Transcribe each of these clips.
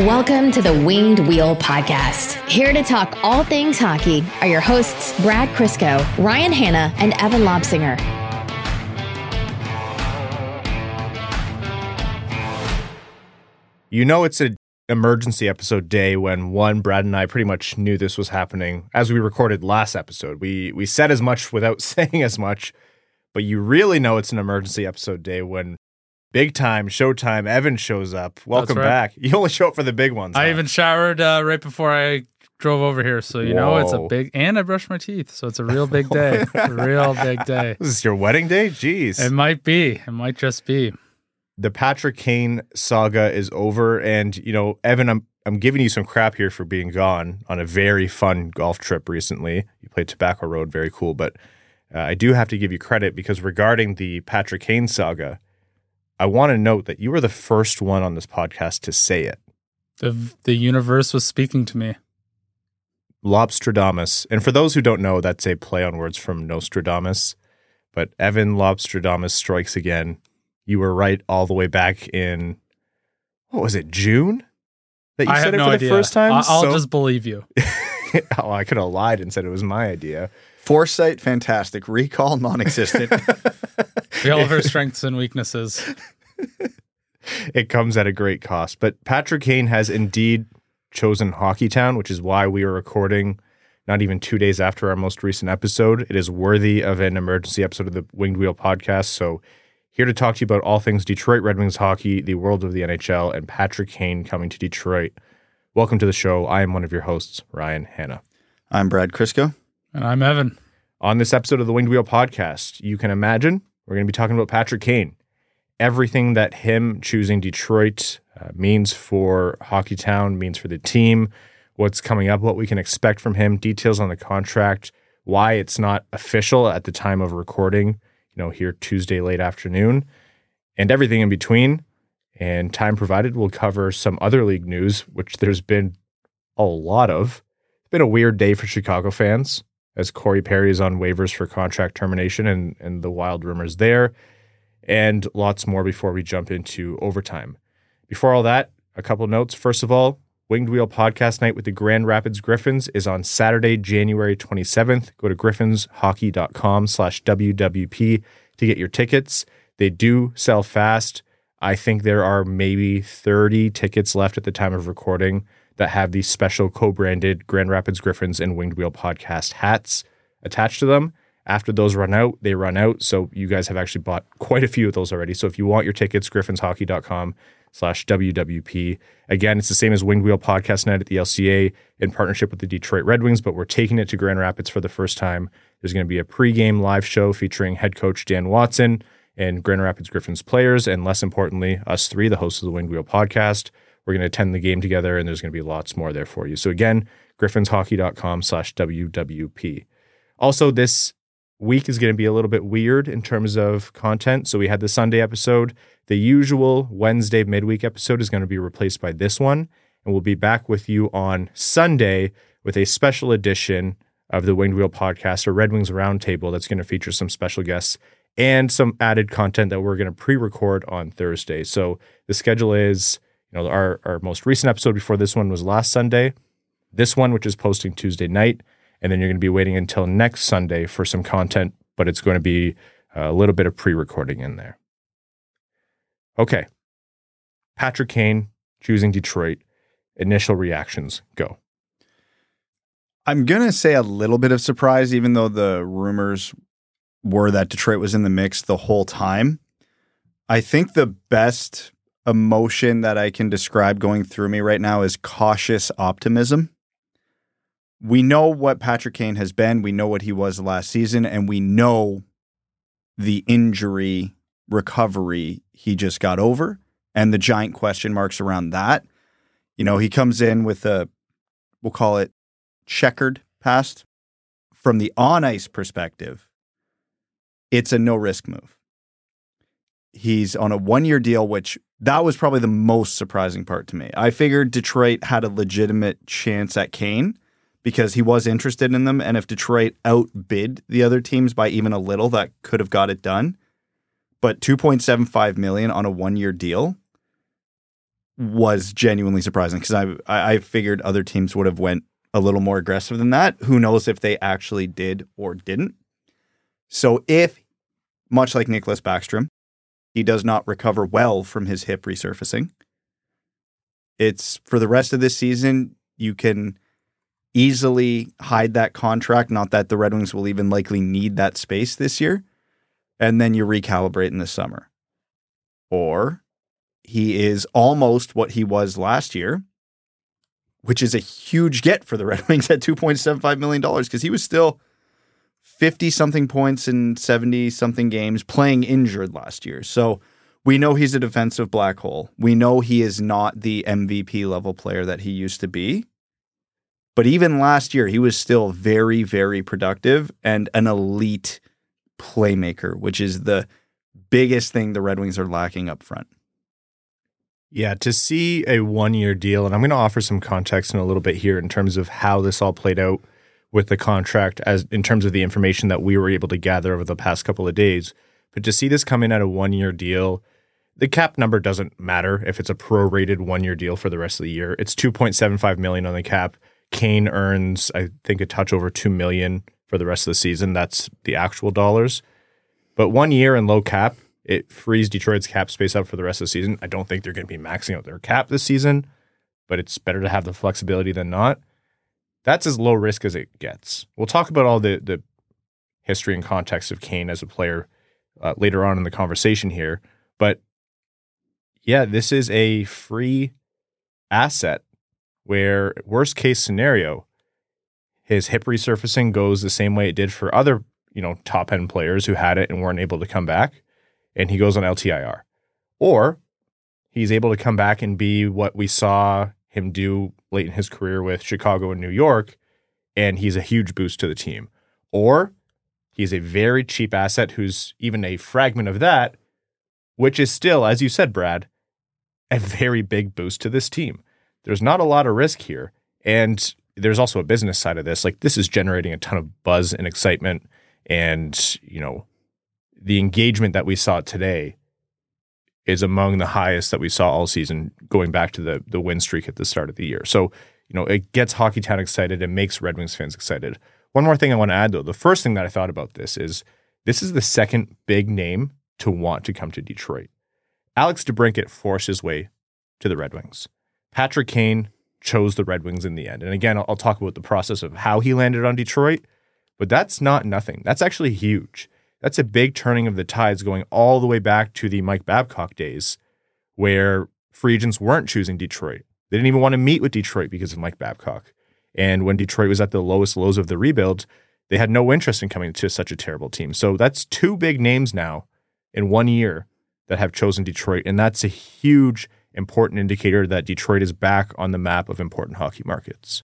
Welcome to the Winged Wheel Podcast. Here to talk all things hockey are your hosts, Brad Crisco, Ryan Hanna, and Evan Lobsinger. You know it's an emergency episode day when one Brad and I pretty much knew this was happening as we recorded last episode. We we said as much without saying as much, but you really know it's an emergency episode day when big time showtime Evan shows up. Welcome right. back. You only show up for the big ones. I huh? even showered uh, right before I drove over here, so you know it's a big. And I brushed my teeth, so it's a real big day. real big day. This is your wedding day? Jeez. It might be. It might just be. the Patrick Kane saga is over, and you know, Evan, I'm I'm giving you some crap here for being gone on a very fun golf trip recently. You played Tobacco Road, very cool, but uh, I do have to give you credit because regarding the Patrick Kane saga, I want to note that you were the first one on this podcast to say it. The the universe was speaking to me. Lobstradamus, and for those who don't know, that's a play on words from Nostradamus. But Evan Lobstradamus strikes again. You were right all the way back in what was it, June? That you I said it no for idea. the first time. I- I'll So- just believe you. oh, I could have lied and said it was my idea. Foresight, fantastic. Recall, non-existent. We all have our strengths and weaknesses. It comes at a great cost. But Patrick Kane has indeed chosen Hockeytown, which is why we are recording not even two days after our most recent episode. It is worthy of an emergency episode of the Winged Wheel podcast. So, here to talk to you about all things Detroit Red Wings hockey, the world of the NHL, and Patrick Kane coming to Detroit. Welcome to the show. I am one of your hosts, Ryan Hanna. I'm Brad Crisco. And I'm Evan. On this episode of the Winged Wheel podcast, you can imagine we're going to be talking about Patrick Kane. Everything that him choosing Detroit uh, means for Hockeytown, means for the team, what's coming up, what we can expect from him, details on the contract, why it's not official at the time of recording, you know, here Tuesday late afternoon, and everything in between. And time provided, we'll cover some other league news, which there's been a lot of. It's been a weird day for Chicago fans as Corey Perry is on waivers for contract termination and, and the wild rumors there, and lots more before we jump into overtime. Before all that, a couple notes. First of all, Winged Wheel Podcast Night with the Grand Rapids Griffins is on Saturday, January 27th. Go to griffinshockey.com slash WWP to get your tickets. They do sell fast. I think there are maybe 30 tickets left at the time of recording that have these special co-branded Grand Rapids Griffins and Winged Wheel podcast hats attached to them. After those run out, they run out. So you guys have actually bought quite a few of those already. So if you want your tickets, griffinshockey.com slash WWP. Again, it's the same as Winged Wheel Podcast Night at the LCA in partnership with the Detroit Red Wings, but we're taking it to Grand Rapids for the first time. There's going to be a pregame live show featuring head coach Dan Watson and Grand Rapids Griffins players, and less importantly, us three, the hosts of the Winged Wheel Podcast. We're going to attend the game together, and there's going to be lots more there for you. So again, griffinshockey.com slash WWP. Also, this week is going to be a little bit weird in terms of content. So we had the Sunday episode. The usual Wednesday midweek episode is going to be replaced by this one. And we'll be back with you on Sunday with a special edition of the Winged Wheel podcast, or Red Wings Roundtable that's going to feature some special guests and some added content that we're going to pre-record on Thursday. So the schedule is, you know, our, our most recent episode before this one was last Sunday. This one, which is posting Tuesday night, and then you're going to be waiting until next Sunday for some content, but it's going to be a little bit of pre-recording in there. Okay. Patrick Kane choosing Detroit. Initial reactions go. I'm going to say a little bit of surprise, even though the rumors were that Detroit was in the mix the whole time. I think the best emotion that I can describe going through me right now is cautious optimism. We know what Patrick Kane has been. We know what he was last season, and we know the injury recovery he just got over and the giant question marks around that. You know, he comes in with a, we'll call it checkered past. From the on ice perspective, it's a no risk move. He's on a one year deal, which that was probably the most surprising part to me. I figured Detroit had a legitimate chance at Kane because he was interested in them. And if Detroit outbid the other teams by even a little, that could have got it done. But 2.75 million on a one year deal, was genuinely surprising because I, I I figured other teams would have went a little more aggressive than that. Who knows if they actually did or didn't. So if, much like Nicholas Backstrom, he does not recover well from his hip resurfacing, it's for the rest of this season, you can easily hide that contract. Not that the Red Wings will even likely need that space this year. And then you recalibrate in the summer. Or he is almost what he was last year, which is a huge get for the Red Wings at $2.75 million because he was still 50 something points in 70 something games playing injured last year. So we know he's a defensive black hole. We know he is not the MVP level player that he used to be. But even last year, he was still very, very productive and an elite playmaker, which is the biggest thing the Red Wings are lacking up front. Yeah, to see a one year deal, and I'm going to offer some context in a little bit here in terms of how this all played out with the contract, as in terms of the information that we were able to gather over the past couple of days. But to see this come in at a one year deal, the cap number doesn't matter if it's a prorated one year deal for the rest of the year. It's 2.75 million on the cap. Kane earns, I think, a touch over two million for the rest of the season. That's the actual dollars. But one year in low cap, it frees Detroit's cap space up for the rest of the season. I don't think they're going to be maxing out their cap this season, but it's better to have the flexibility than not. That's as low risk as it gets. We'll talk about all the the history and context of Kane as a player uh, later on in the conversation here, but yeah, this is a free asset where worst case scenario his hip resurfacing goes the same way it did for other, you know, top end players who had it and weren't able to come back and he goes on LTIR. Or he's able to come back and be what we saw him do late in his career with Chicago and New York, and he's a huge boost to the team. Or he's a very cheap asset who's even a fragment of that, which is still, as you said, Brad, a very big boost to this team. There's not a lot of risk here. And there's also a business side of this. Like this is generating a ton of buzz and excitement and, you know, the engagement that we saw today is among the highest that we saw all season going back to the the win streak at the start of the year. So, you know, it gets Hockeytown excited and makes Red Wings fans excited. One more thing I want to add though, the first thing that I thought about this is this is the second big name to want to come to Detroit. Alex DeBrincat forced his way to the Red Wings. Patrick Kane chose the Red Wings in the end. And again, I'll, I'll talk about the process of how he landed on Detroit, but that's not nothing. That's actually huge that's a big turning of the tides going all the way back to the Mike Babcock days where free agents weren't choosing Detroit. They didn't even want to meet with Detroit because of Mike Babcock. And when Detroit was at the lowest lows of the rebuild, they had no interest in coming to such a terrible team. So that's two big names now in one year that have chosen Detroit. And that's a huge, important indicator that Detroit is back on the map of important hockey markets.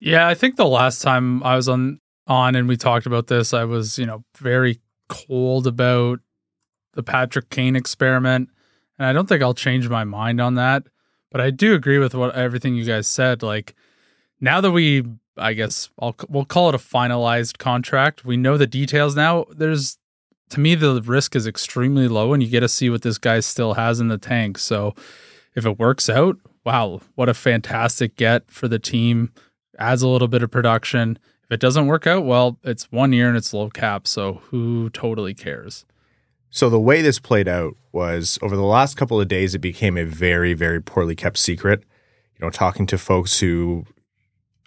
Yeah, I think the last time I was on on and we talked about this, I was, you know, very cold about the Patrick Kane experiment. And I don't think I'll change my mind on that. But I do agree with what everything you guys said. Like now that we I guess I'll we'll call it a finalized contract. We know the details now. There's to me the risk is extremely low and you get to see what this guy still has in the tank. So if it works out, wow, what a fantastic get for the team. Adds a little bit of production. If it doesn't work out, well, it's one year and it's low cap, so who totally cares? So the way this played out was over the last couple of days, it became a very, very poorly kept secret. You know, talking to folks who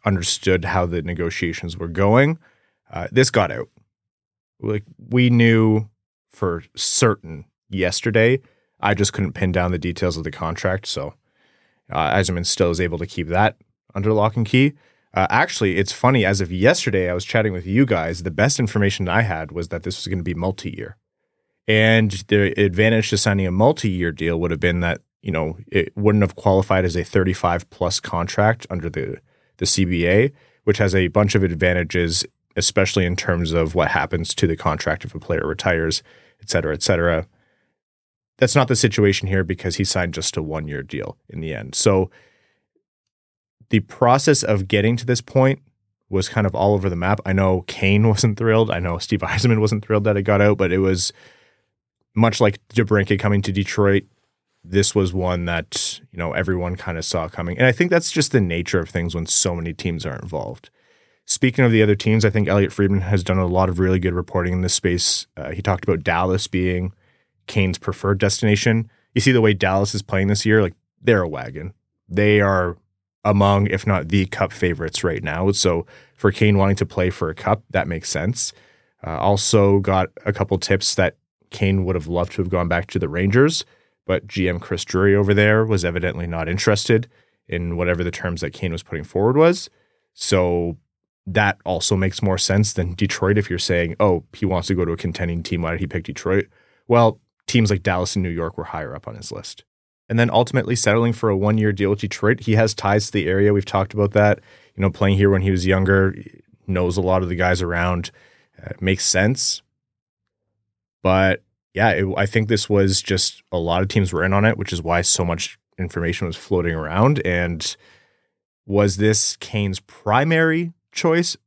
understood how the negotiations were going, uh, this got out. Like we knew for certain yesterday. I just couldn't pin down the details of the contract, so uh, Yzerman still is able to keep that under lock and key. Uh, actually, it's funny. As of yesterday, I was chatting with you guys. The best information I had was that this was going to be multi-year, and the advantage to signing a multi-year deal would have been that you know it wouldn't have qualified as a 35 plus contract under the the CBA, which has a bunch of advantages, especially in terms of what happens to the contract if a player retires, et cetera, et cetera. That's not the situation here because he signed just a one year deal in the end. So the process of getting to this point was kind of all over the map. I know Kane wasn't thrilled. I know Steve Yzerman wasn't thrilled that it got out, but it was much like DeBrincat coming to Detroit. this was one that you know everyone kind of saw coming, and I think that's just the nature of things when so many teams are involved. Speaking of the other teams, I think Elliotte Friedman has done a lot of really good reporting in this space. Uh, he talked about Dallas being Kane's preferred destination. You see the way Dallas is playing this year, like they're a wagon. They are among, if not the cup favorites right now. So for Kane wanting to play for a cup, that makes sense. Uh, also got a couple tips that Kane would have loved to have gone back to the Rangers, but GM Chris Drury over there was evidently not interested in whatever the terms that Kane was putting forward was. So that also makes more sense than Detroit if you're saying, oh, he wants to go to a contending team. Why did he pick Detroit? Well, teams like Dallas and New York were higher up on his list. And then ultimately settling for a one year deal with Detroit. He has ties to the area. We've talked about that. You know, playing here when he was younger, knows a lot of the guys around. Uh, makes sense. But yeah, it, I think this was just a lot of teams were in on it, which is why so much information was floating around. And was this Kane's primary choice?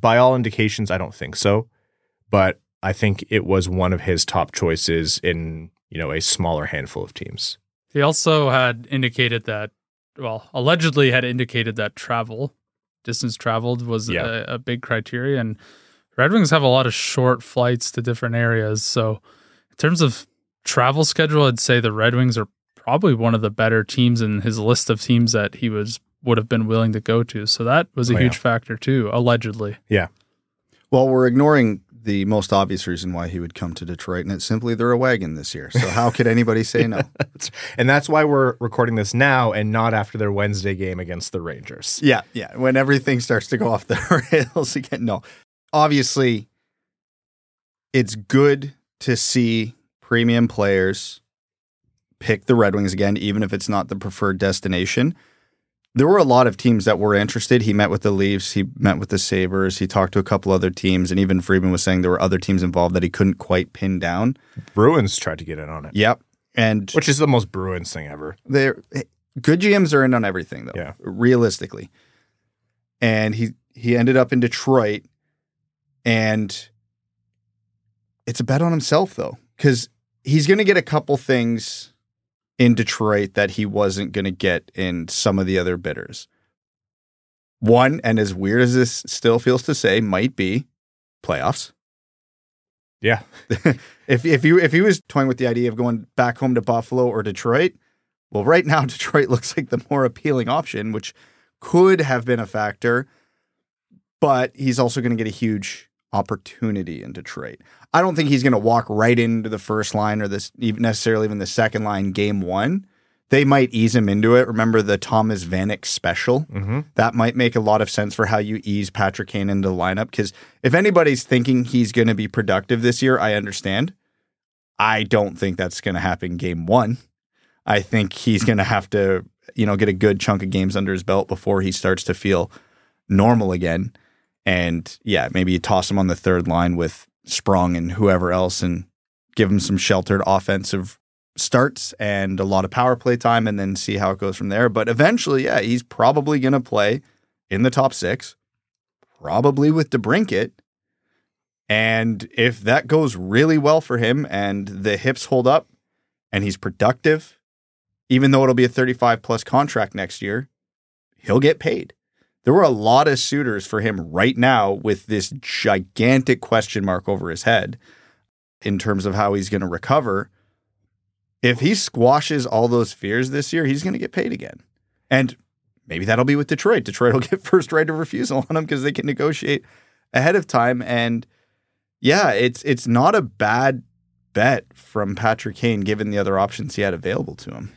By all indications, I don't think so. But I think it was one of his top choices in, you know, a smaller handful of teams. He also had indicated that, well, allegedly had indicated that travel, distance traveled was Yeah. a, a big criteria. And Red Wings have a lot of short flights to different areas. So, in terms of travel schedule, I'd say the Red Wings are probably one of the better teams in his list of teams that he was would have been willing to go to. So that was a Oh, yeah. huge factor too, allegedly. Yeah. Well, we're ignoring the most obvious reason why he would come to Detroit, and it's simply they're a wagon this year. So how could anybody say no? And that's why we're recording this now and not after their Wednesday game against the Rangers. Yeah, yeah. When everything starts to go off the rails again. No. Obviously, it's good to see premium players pick the Red Wings again, even if it's not the preferred destination. There were a lot of teams that were interested. He met with the Leafs, he met with the Sabres, he talked to a couple other teams, and even Friedman was saying there were other teams involved that he couldn't quite pin down. Bruins tried to get in on it, Yep. And which is the most Bruins thing ever. they're good GMs are in on everything though. Yeah. Realistically. And he he ended up in Detroit and it's a bet on himself though cuz he's going to get a couple things in Detroit that he wasn't going to get in some of the other bidders. One and as weird as this still feels to say might be playoffs. Yeah. if if you if he was toying with the idea of going back home to Buffalo or Detroit, well, right now Detroit looks like the more appealing option, which could have been a factor. But he's also going to get a huge opportunity in Detroit. I don't think he's going to walk right into the first line or this necessarily even the second line game one. They might ease him into it. Remember the Thomas Vanek special? Mm-hmm. that might make a lot of sense for how you ease Patrick Kane into the lineup. Because if anybody's thinking he's going to be productive this year, I understand. I don't think that's going to happen game one. I think he's going to have to, you know, get a good chunk of games under his belt before he starts to feel normal again. And yeah, maybe you toss him on the third line with Sprong and whoever else and give him some sheltered offensive starts and a lot of power play time and then see how it goes from there. But eventually, yeah, he's probably going to play in the top six, probably with DeBrincat. And if that goes really well for him and the hips hold up and he's productive, even though it'll be a 35 plus contract next year, he'll get paid. There were a lot of suitors for him right now with this gigantic question mark over his head in terms of how he's going to recover. If he squashes all those fears this year, he's going to get paid again. And maybe that'll be with Detroit. Detroit will get first right of refusal on him because they can negotiate ahead of time. And yeah, it's it's not a bad bet from Patrick Kane given the other options he had available to him.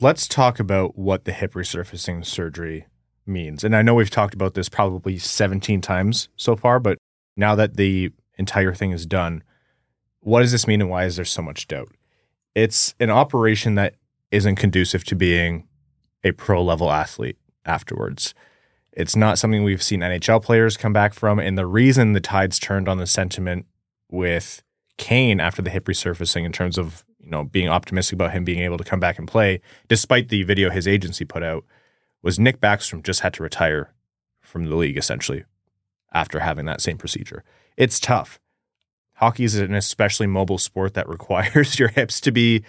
Let's talk about what the hip resurfacing surgery means. And I know we've talked about this probably 17 times so far, but now that the entire thing is done, what does this mean and why is there so much doubt? It's an operation that isn't conducive to being a pro level athlete afterwards. It's not something we've seen NHL players come back from. And the reason the tides turned on the sentiment with Kane after the hip resurfacing in terms of, you know, being optimistic about him being able to come back and play, despite the video his agency put out, was Nick Backstrom just had to retire from the league essentially after having that same procedure. It's tough. Hockey is an especially mobile sport that requires your hips to be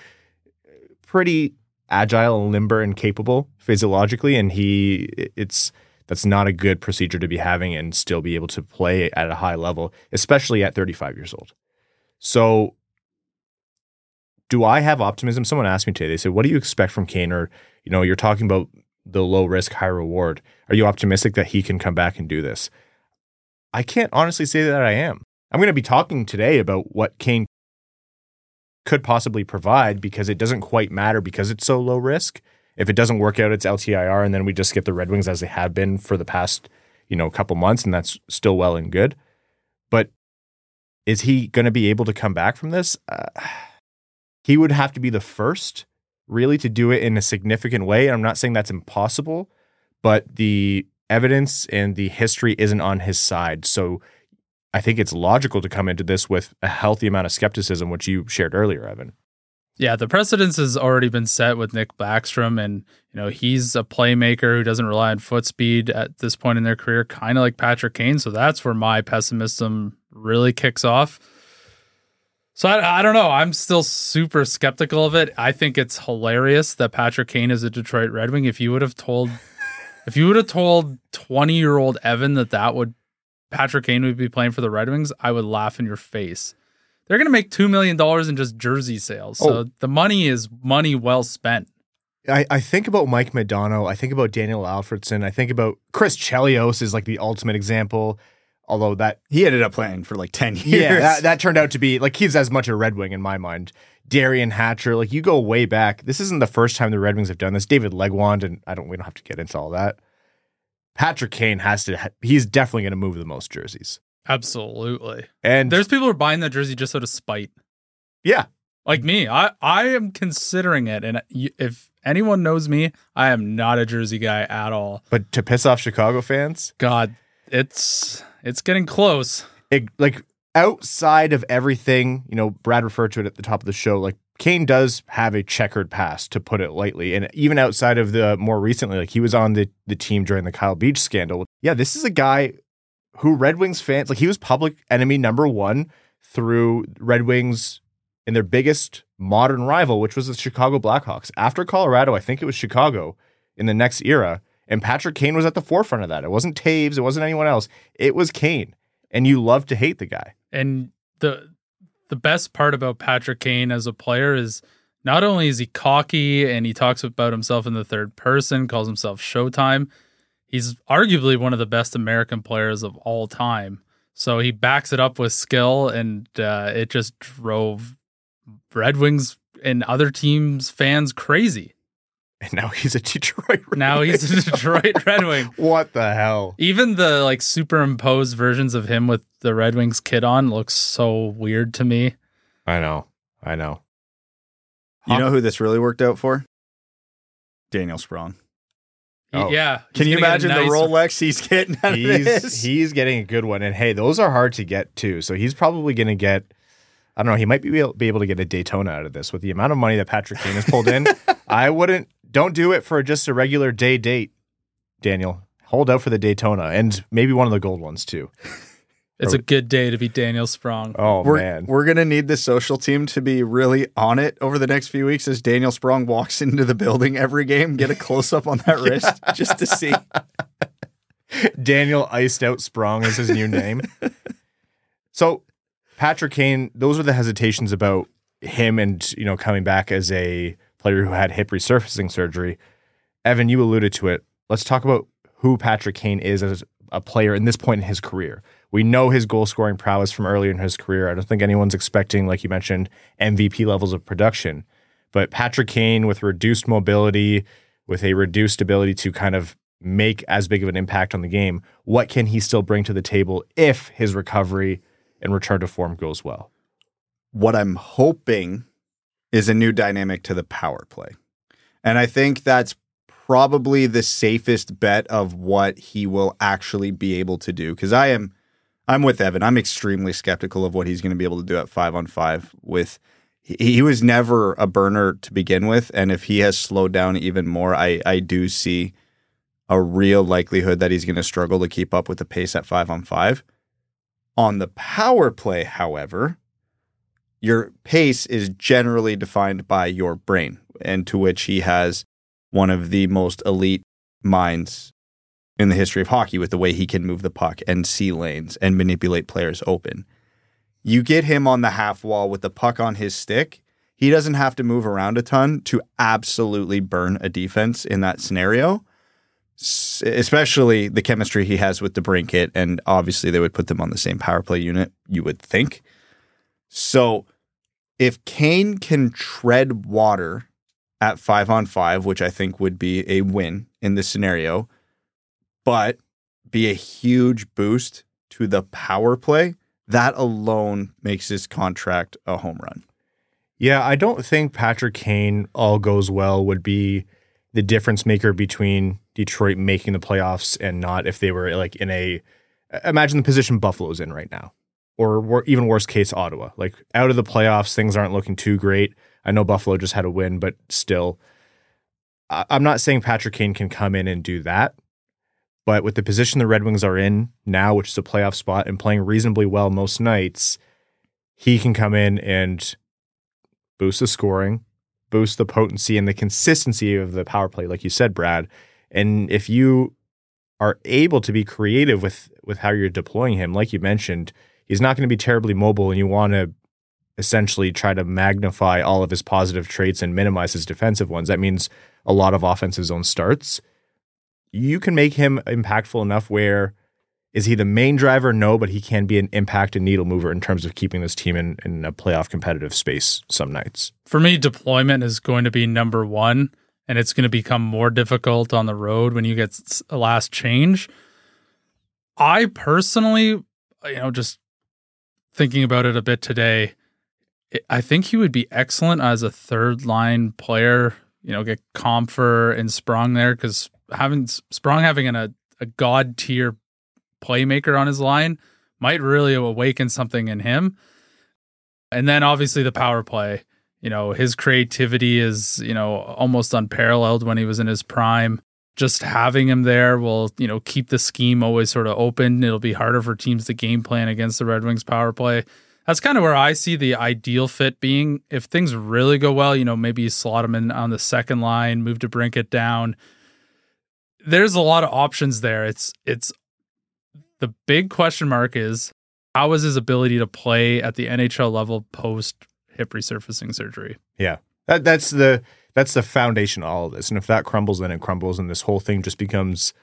pretty agile and limber and capable physiologically, and he it's that's not a good procedure to be having and still be able to play at a high level, especially at 35 years old. So, do I have optimism? Someone asked me today. They said, "What do you expect from Kane?" Or you know, you're talking about the low risk, high reward. Are you optimistic that he can come back and do this? I can't honestly say that I am. I'm going to be talking today about what Kane could possibly provide because it doesn't quite matter because it's so low risk. If it doesn't work out, it's LTIR, and then we just get the Red Wings as they have been for the past, you know, couple months, and that's still well and good. But is he going to be able to come back from this? Uh, he would have to be the first, really, to do it in a significant way. And I'm not saying that's impossible, but the evidence and the history isn't on his side. So I think it's logical to come into this with a healthy amount of skepticism, which you shared earlier, Evan. Yeah, the precedence has already been set with Nick Backstrom, and you know he's a playmaker who doesn't rely on foot speed at this point in their career, kind of like Patrick Kane. So that's where my pessimism really kicks off. So I, I don't know. I'm still super skeptical of it. I think it's hilarious that Patrick Kane is a Detroit Red Wing. If you would have told, if you would have told 20 year old Evan that that would Patrick Kane would be playing for the Red Wings, I would laugh in your face. They're going to make $2 million in just jersey sales. So Oh. the money is money well spent. I, I think about Mike Modano. I think about Daniel Alfredsson. I think about Chris Chelios is like the ultimate example. Although that He ended up playing for like 10 years. yeah, that, that turned out to be like he's as much a Red Wing in my mind. Derian Hatcher, like you go way back. This isn't the first time the Red Wings have done this. David Legwand, and I don't. We don't have to get into all that. Patrick Kane has to. He's definitely going to move the most jerseys. Absolutely. And There's people who are buying that jersey just out of spite. yeah, Like me, I, I am considering it. And if anyone knows me, I am not a jersey guy at all. but to piss off Chicago fans, God, it's it's getting close. it, like outside of everything, you know, Brad referred to it at the top of the show. Like Kane does have a checkered past, to put it lightly, and even outside of the more recently, like he was on the the team during the Kyle Beach scandal. Yeah, this is a guy who Red Wings fans like. He was public enemy number one through Red Wings in their biggest modern rival, which was the Chicago Blackhawks. After Colorado, I think it was Chicago in the next era. And Patrick Kane was at the forefront of that. It wasn't Toews, it wasn't anyone else. It was Kane. And you love to hate the guy. And the the best part about Patrick Kane as a player is not only is he cocky and he talks about himself in the third person, calls himself Showtime, he's arguably one of the best American players of all time. So he backs it up with skill, and uh, it just drove Red Wings and other teams' fans crazy. And now he's a Detroit Red Now he's a Detroit Red Wing. What the hell? Even the like superimposed versions of him with the Red Wings kit on looks so weird to me. I know. I know. You know who this really worked out for? Daniel Sprong. Oh. Yeah. Can you gonna get a imagine the Rolex he's getting out of He's this? he's getting a good one. And hey, those are hard to get too. So he's probably gonna get I don't know, he might be able, be able to get a Daytona out of this with the amount of money that Patrick Kane has pulled in. I wouldn't don't do it for just a regular day date, Daniel. Hold out for the Daytona and maybe one of the gold ones too. It's a good day to be Daniel Sprong. Oh we're, man. we're gonna need the social team to be really on it over the next few weeks as Daniel Sprong walks into the building every game. Get a close up on that wrist just to see. Daniel Iced Out Sprong is his new name. so Patrick Kane, those are the hesitations about him and you know coming back as a player who had hip resurfacing surgery. Evan, you alluded to it. Let's talk about who Patrick Kane is as a player in this point in his career. We know his goal scoring prowess from earlier in his career. I don't think anyone's expecting, like you mentioned, MVP levels of production. But Patrick Kane with reduced mobility, with a reduced ability to kind of make as big of an impact on the game, what can he still bring to the table if his recovery and return to form goes well? What I'm hoping is a new dynamic to the power play. And I think that's probably the safest bet of what he will actually be able to do. Because I am I'm with Evan. I'm extremely skeptical of what he's going to be able to do at five on five with he, was never a burner to begin with. And if he has slowed down even more, I, I do see a real likelihood that he's going to struggle to keep up with the pace at five on five. On the power play, however, your pace is generally defined by your brain. and to which he has one of the most elite minds in the history of hockey with the way he can move the puck and see lanes and manipulate players open. You get him on the half wall with the puck on his stick, he doesn't have to move around a ton to absolutely burn a defense in that scenario. Especially the chemistry he has with DeBrincat, and obviously they would put them on the same power play unit, you would think. So if Kane can tread water at five on five, which I think would be a win in this scenario, but be a huge boost to the power play, that alone makes this contract a home run. Yeah, I don't think Patrick Kane all goes well would be the difference maker between Detroit making the playoffs and not if they were like in a imagine the position Buffalo's in right now. Or wor- even worst case Ottawa. Like out of the playoffs, things aren't looking too great. I know Buffalo just had a win, but still I- I'm not saying Patrick Kane can come in and do that. But with the position the Red Wings are in now, which is a playoff spot and playing reasonably well most nights, he can come in and boost the scoring, boost the potency and the consistency of the power play, like you said, Brad. And if you are able to be creative with with how you're deploying him, like you mentioned, he's not going to be terribly mobile, and you want to essentially try to magnify all of his positive traits and minimize his defensive ones. That means a lot of offensive zone starts. You can make him impactful enough where is he the main driver? No, but he can be an impact and needle mover in terms of keeping this team in, in a playoff competitive space some nights. For me, deployment is going to be number one, and it's going to become more difficult on the road when you get a last change. I personally, you know, just thinking about it a bit today, I- think he would be excellent as a third line player. You know, get Compher and Sprong there because having Sprong having an, a a god tier playmaker on his line might really awaken something in him. And then obviously the power play. You know, his creativity is, you know, almost unparalleled when he was in his prime. Just having him there will, you know, keep the scheme always sort of open. It'll be harder for teams to game plan against the Red Wings power play. That's kind of where I see the ideal fit being. If things really go well, you know, maybe you slot him in on the second line, move to Brinket down. There's a lot of options there. It's it's the big question mark is how is his ability to play at the NHL level post hip resurfacing surgery? Yeah. That that's the that's the foundation of all of this. And if that crumbles, then it crumbles and this whole thing just becomes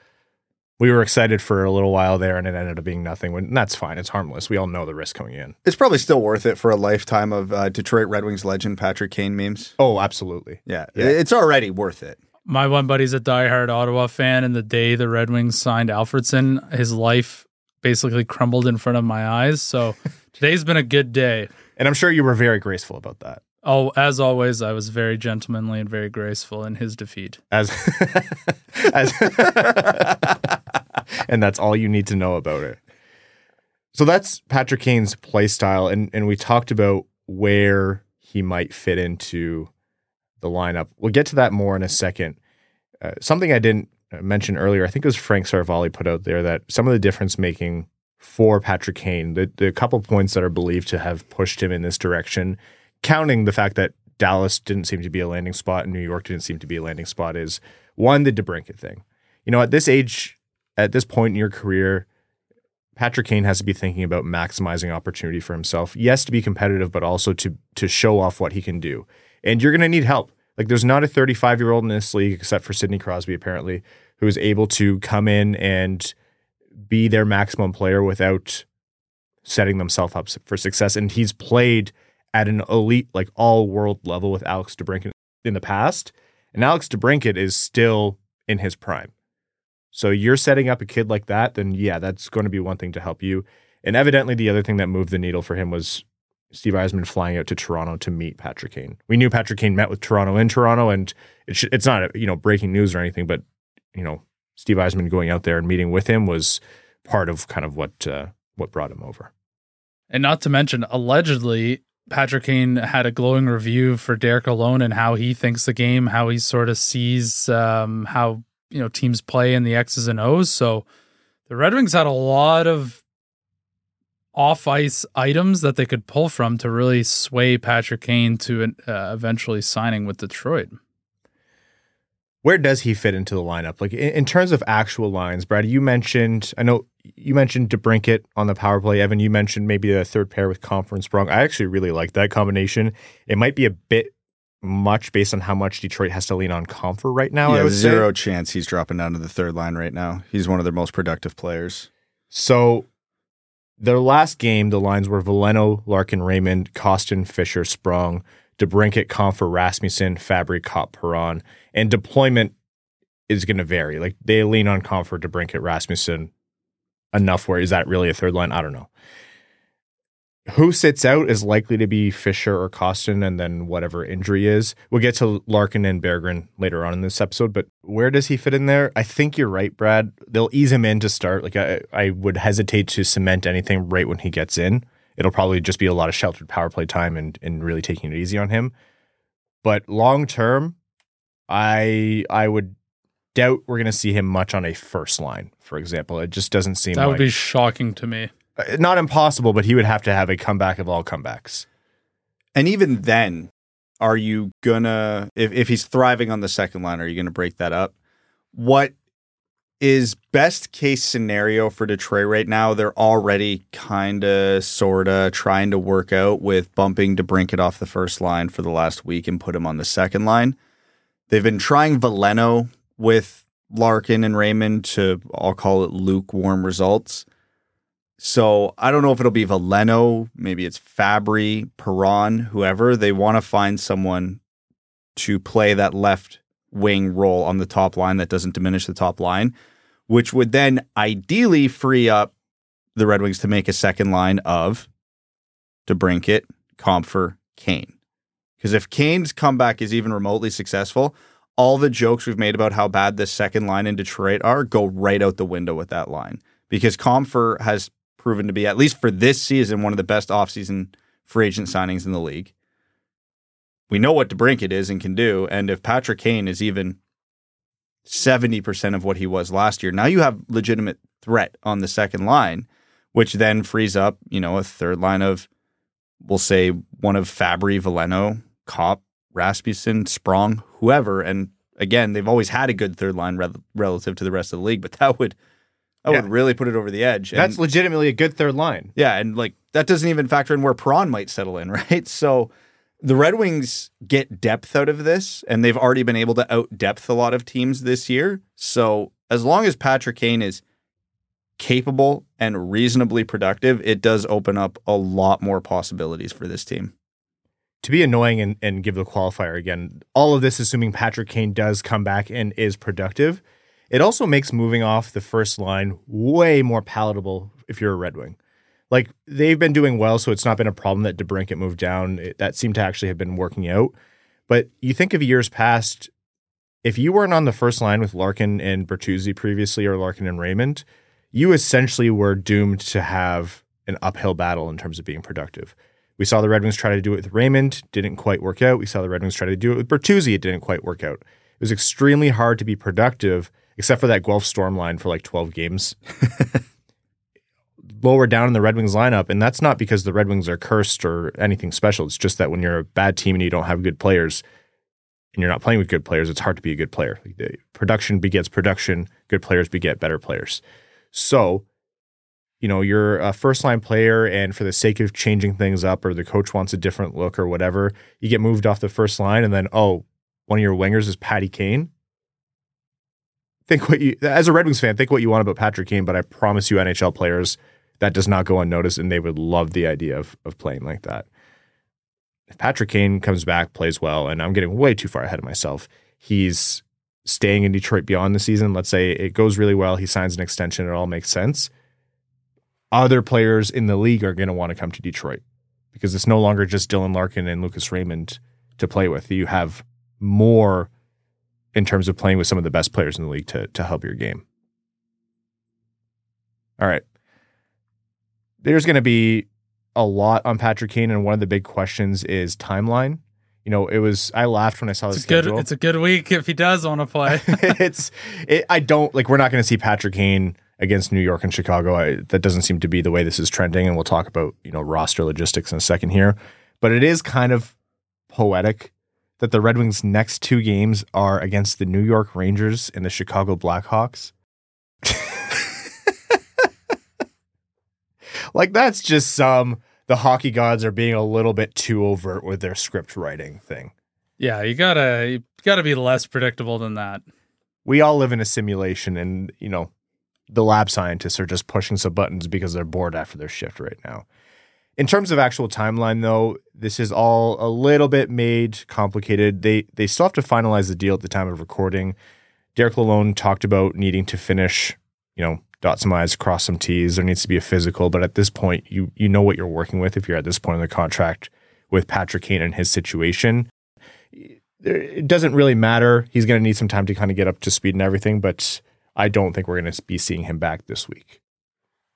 we were excited for a little while there and it ended up being nothing. When that's fine. It's harmless. We all know the risk coming in. It's probably still worth it for a lifetime of uh, Detroit Red Wings legend Patrick Kane memes. Oh, absolutely. Yeah, Yeah. it's already worth it. My one buddy's a diehard Ottawa fan, and the day the Red Wings signed Alfredsson, his life basically crumbled in front of my eyes. So today's been a good day. And I'm sure you were very graceful about that. Oh, as always, I was very gentlemanly and very graceful in his defeat. As as and that's all you need to know about it. So that's Patrick Kane's play style, and and we talked about where he might fit into the lineup. We'll get to that more in a second. Uh, something I didn't mention earlier, I think it was Frank Seravalli put out there that some of the difference making for Patrick Kane, the the couple points that are believed to have pushed him in this direction, counting the fact that Dallas didn't seem to be a landing spot and New York didn't seem to be a landing spot, is one the DeBrincat thing. You know, at this age, at this point in your career, Patrick Kane has to be thinking about maximizing opportunity for himself. Yes, to be competitive, but also to to show off what he can do. And you're going to need help. Like there's not a 35 year old in this league, except for Sidney Crosby, apparently, who is able to come in and be their maximum player without setting themselves up for success. And he's played at an elite, like all world level with Alex DeBrincat in the past. And Alex DeBrincat is still in his prime. So you're setting up a kid like that, then yeah, that's going to be one thing to help you. And evidently, the other thing that moved the needle for him was Steve Yzerman flying out to Toronto to meet Patrick Kane. We knew Patrick Kane met with Toronto in Toronto, and it sh- it's not you know breaking news or anything, but you know Steve Yzerman going out there and meeting with him was part of kind of what uh, what brought him over. And not to mention, allegedly, Patrick Kane had a glowing review for Derek Lalonde and how he thinks the game, how he sort of sees um, how you know teams play in the X's and O's. So the Red Wings had a lot of off ice items that they could pull from to really sway Patrick Kane to uh, eventually signing with Detroit. Where does he fit into the lineup? Like in, in terms of actual lines, Brad, you mentioned, I know you mentioned DeBrincat on the power play. Evan, you mentioned maybe the third pair with Conference Sprong. I actually really like that combination. It might be a bit much based on how much Detroit has to lean on Compher right now. I Yeah, zero say. chance he's dropping down to the third line right now. He's one of their most productive players. So their last game, the lines were Veleno, Larkin, Raymond, Kostin, Fischer, Sprong, DeBrincat, Compher, Rasmussen, Fabry, Kopp, Perron. And deployment is going to vary. Like they lean on Compher, DeBrincat, Rasmussen enough where is that really a third line? I don't know. Who sits out is likely to be Fischer or Kostin, and then whatever injury is. We'll get to Larkin and Berggren later on in this episode, but where does he fit in there? I think you're right, Brad. They'll ease him in to start. Like I, I would hesitate to cement anything right when he gets in. It'll probably just be a lot of sheltered power play time and and really taking it easy on him. But long term, I I would doubt we're going to see him much on a first line, for example. It just doesn't seem like That like would be shocking to me. uh, not impossible, but he would have to have a comeback of all comebacks. And even then, are you gonna if, if he's thriving on the second line, are you gonna break that up? What is best case scenario for Detroit right now? They're already kinda sorta trying to work out with bumping DeBrincat off the first line for the last week and put him on the second line. They've been trying Veleno with Larkin and Raymond to I'll call it lukewarm results. So I don't know if it'll be Veleno, maybe it's Fabbri, Perron, whoever. They want to find someone to play that left wing role on the top line that doesn't diminish the top line, which would then ideally free up the Red Wings to make a second line of DeBrincat, Compher, Kane. Because if Kane's comeback is even remotely successful, all the jokes we've made about how bad this second line in Detroit are go right out the window with that line. Because Compher has proven to be, at least for this season, one of the best offseason free agent signings in the league. We know what DeBrincat is and can do. And if Patrick Kane is even 70% of what he was last year, now you have legitimate threat on the second line, which then frees up, you know, a third line of, we'll say, one of Fabbri, Veleno, Copp, Rasmussen, Sprong, whoever. And again, they've always had a good third line rel- relative to the rest of the league, but that would that Yeah. would really put it over the edge. And- That's legitimately a good third line. yeah, and like that doesn't even factor in where Prawn might settle in, right? So the Red Wings get depth out of this, and they've already been able to out depth a lot of teams this year. So as long as Patrick Kane is capable and reasonably productive, it does open up a lot more possibilities for this team. To be annoying and, and give the qualifier again, all of this assuming Patrick Kane does come back and is productive. It also makes moving off the first line way more palatable if you're a Red Wing. Like they've been doing well, so it's not been a problem that DeBrincat moved down. It, that seemed to actually have been working out. But you think of years past, if you weren't on the first line with Larkin and Bertuzzi previously, or Larkin and Raymond, you essentially were doomed to have an uphill battle in terms of being productive. We saw the Red Wings try to do it with Raymond, didn't quite work out. We saw the Red Wings try to do it with Bertuzzi, it didn't quite work out. It was extremely hard to be productive, except for that Guelph Storm line for like 12 games. Lower down in the Red Wings lineup, and that's not because the Red Wings are cursed or anything special. It's just that when you're a bad team and you don't have good players, and you're not playing with good players, it's hard to be a good player. The production begets production. Good players beget better players. So, you know, you're a first line player, and for the sake of changing things up, or the coach wants a different look or whatever, you get moved off the first line, and then oh, one of your wingers is Patty Kane. Think what you, as a Red Wings fan, think what you want about Patrick Kane, but I promise you, NHL players, that does not go unnoticed, and they would love the idea of of playing like that. If Patrick Kane comes back, plays well, and I'm getting way too far ahead of myself, he's staying in Detroit beyond the season. Let's say it goes really well, he signs an extension, it all makes sense. Other players in the league are going to want to come to Detroit because it's no longer just Dylan Larkin and Lucas Raymond to play with. You have more in terms of playing with some of the best players in the league to, to help your game. All right. There's going to be a lot on Patrick Kane, and one of the big questions is timeline. You know, it was I laughed when I saw a good. It's a good week if he does want to play. it's it, I don't like we're not going to see Patrick Kane against New York and Chicago. I, that doesn't seem to be the way this is trending, and we'll talk about you know roster logistics in a second here. But it is kind of poetic that the Red Wings' next two games are against the New York Rangers and the Chicago Blackhawks? Like that's just some the hockey gods are being a little bit too overt with their script writing thing. Yeah, you gotta you gotta be less predictable than that. We all live in a simulation, and you know, the lab scientists are just pushing some buttons because they're bored after their shift right now. In terms of actual timeline, though, this is all a little bit made complicated. They they still have to finalize the deal at the time of recording. Derek Lalonde talked about needing to finish, you know, dot some i's, cross some t's. There needs to be a physical, but at this point, you you know what you're working with. If you're at this point in the contract with Patrick Kane and his situation, it doesn't really matter. He's going to need some time to kind of get up to speed and everything, but I don't think we're going to be seeing him back this week.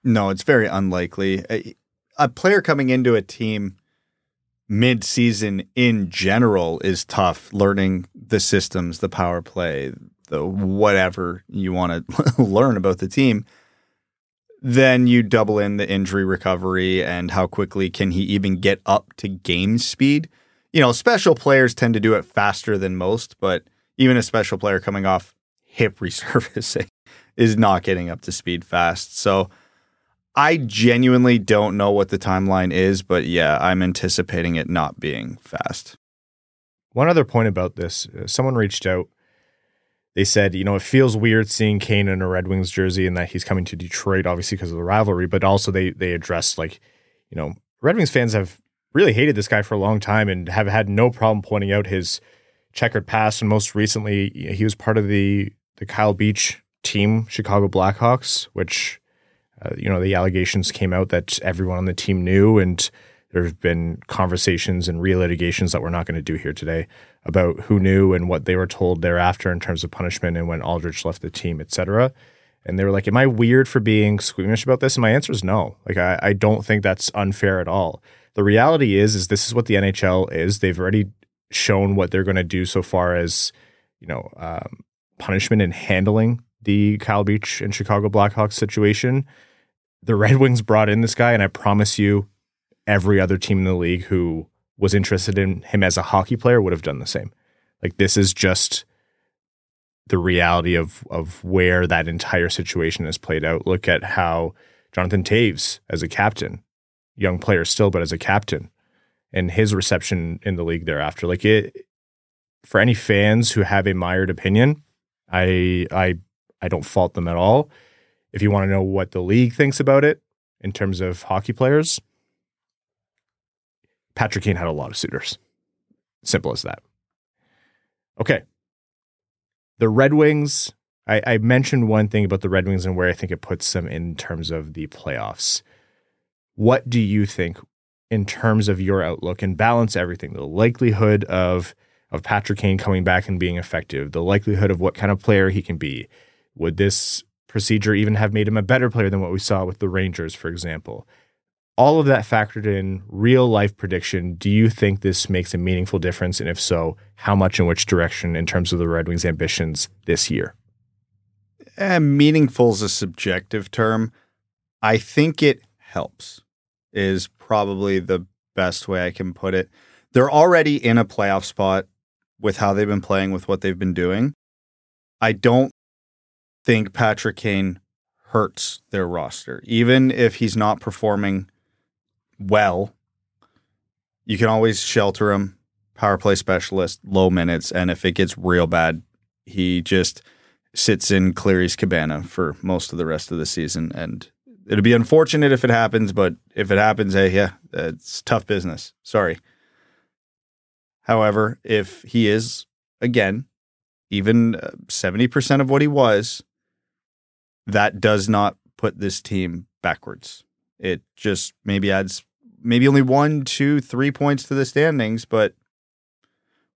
No, it's very unlikely. A, a player coming into a team mid-season in general is tough. Learning the systems, the power play, the whatever you want to learn about the team. Then you double in the injury recovery and how quickly can he even get up to game speed. You know, special players tend to do it faster than most, but even a special player coming off hip resurfacing is not getting up to speed fast. So I genuinely don't know what the timeline is, but yeah, I'm anticipating it not being fast. One other point about this uh, someone reached out. They said, you know, it feels weird seeing Kane in a Red Wings jersey and that he's coming to Detroit, obviously because of the rivalry, but also they they addressed like, you know, Red Wings fans have really hated this guy for a long time and have had no problem pointing out his checkered past. And most recently, he was part of the the Kyle Beach team, Chicago Blackhawks, which uh, you know the allegations came out that everyone on the team knew, and there's been conversations and relitigations that we're not going to do here today about who knew and what they were told thereafter in terms of punishment and when Aldrich left the team, etc. And they were like, "Am I weird for being squeamish about this?" And my answer is no. Like I, I don't think that's unfair at all. The reality is, is this is what the NHL is. They've already shown what they're going to do so far as you know um, punishment and handling the Kyle Beach and Chicago Blackhawks situation the Red Wings brought in this guy, and I promise you, every other team in the league who was interested in him as a hockey player would have done the same. Like this is just the reality of of where that entire situation has played out. Look at how Jonathan Toews as a captain, young player still, but as a captain, and his reception in the league thereafter. Like it for any fans who have a mired opinion, I I I don't fault them at all. If you want to know what the league thinks about it in terms of hockey players, Patrick Kane had a lot of suitors. Simple as that. Okay. The Red Wings, I, I, mentioned one thing about the Red Wings and where I think it puts them in terms of the playoffs. What do you think in terms of your outlook and balance everything? The likelihood of of Patrick Kane coming back and being effective, the likelihood of what kind of player he can be. Would this procedure even have made him a better player than what we saw with the Rangers, for example. All of that factored in real life prediction. Do you think this makes a meaningful difference? And if so, how much in which direction in terms of the Red Wings' ambitions this year? Eh, meaningful is a subjective term. I think it helps, is probably the best way I can put it. They're already in a playoff spot with how they've been playing, with what they've been doing. I don't think Patrick Kane hurts their roster. Even if he's not performing well, you can always shelter him, power play specialist, low minutes, and if it gets real bad, he just sits in Cleary's cabana for most of the rest of the season. And it'll be unfortunate if it happens, but if it happens, hey, yeah, it's tough business. Sorry. However, if he is again even 70% uh, of what he was, that does not put this team backwards. It just maybe adds maybe only one, two, three points to the standings, but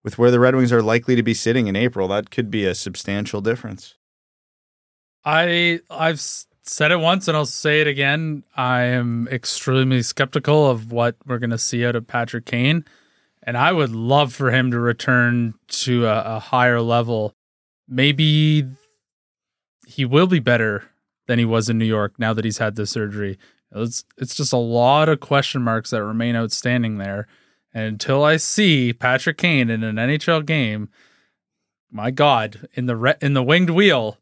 with where the Red Wings are likely to be sitting in April, that could be a substantial difference. I I've said it once and I'll say it again. I am extremely skeptical of what we're going to see out of Patrick Kane, and I would love for him to return to a, a higher level. Maybe he will be better than he was in New York now that he's had the surgery. It's it's just a lot of question marks that remain outstanding there. And until I see Patrick Kane in an NHL game, my God, in the re- in the winged wheel,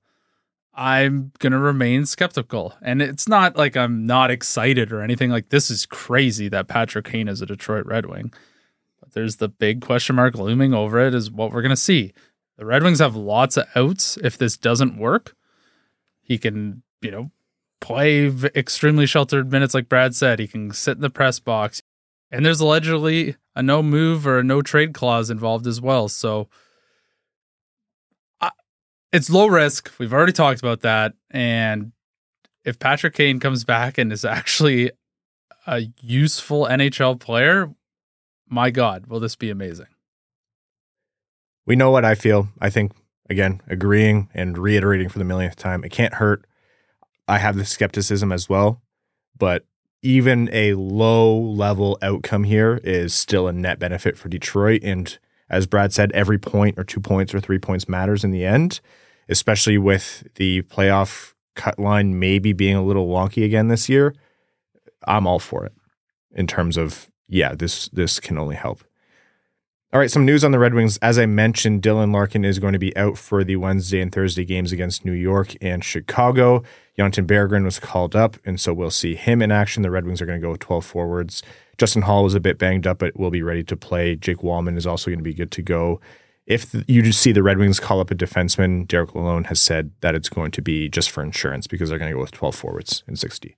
I'm gonna remain skeptical. And it's not like I'm not excited or anything. Like this is crazy that Patrick Kane is a Detroit Red Wing. But there's the big question mark looming over it is what we're gonna see. The Red Wings have lots of outs if this doesn't work. He can, you know, play extremely sheltered minutes, like Brad said. He can sit in the press box. And there's allegedly a no move or a no trade clause involved as well. So I, it's low risk. We've already talked about that. And if Patrick Kane comes back and is actually a useful NHL player, my God, will this be amazing? We know what I feel. I think, again, agreeing and reiterating for the millionth time, it can't hurt. I have the skepticism as well, but even a low level outcome here is still a net benefit for Detroit. And as Brad said, every point or two points or three points matters in the end, especially with the playoff cut line maybe being a little wonky again this year. I'm all for it in terms of, yeah, this this can only help. All right, some news on the Red Wings. As I mentioned, Dylan Larkin is going to be out for the Wednesday and Thursday games against New York and Chicago. Jonatan Berggren was called up, and so we'll see him in action. The Red Wings are going to go with 12 forwards. Justin Hall was a bit banged up, but will be ready to play. Jake Walman is also going to be good to go. If you just see the Red Wings call up a defenseman, Derek Lalonde has said that it's going to be just for insurance because they're going to go with 12 forwards and 60.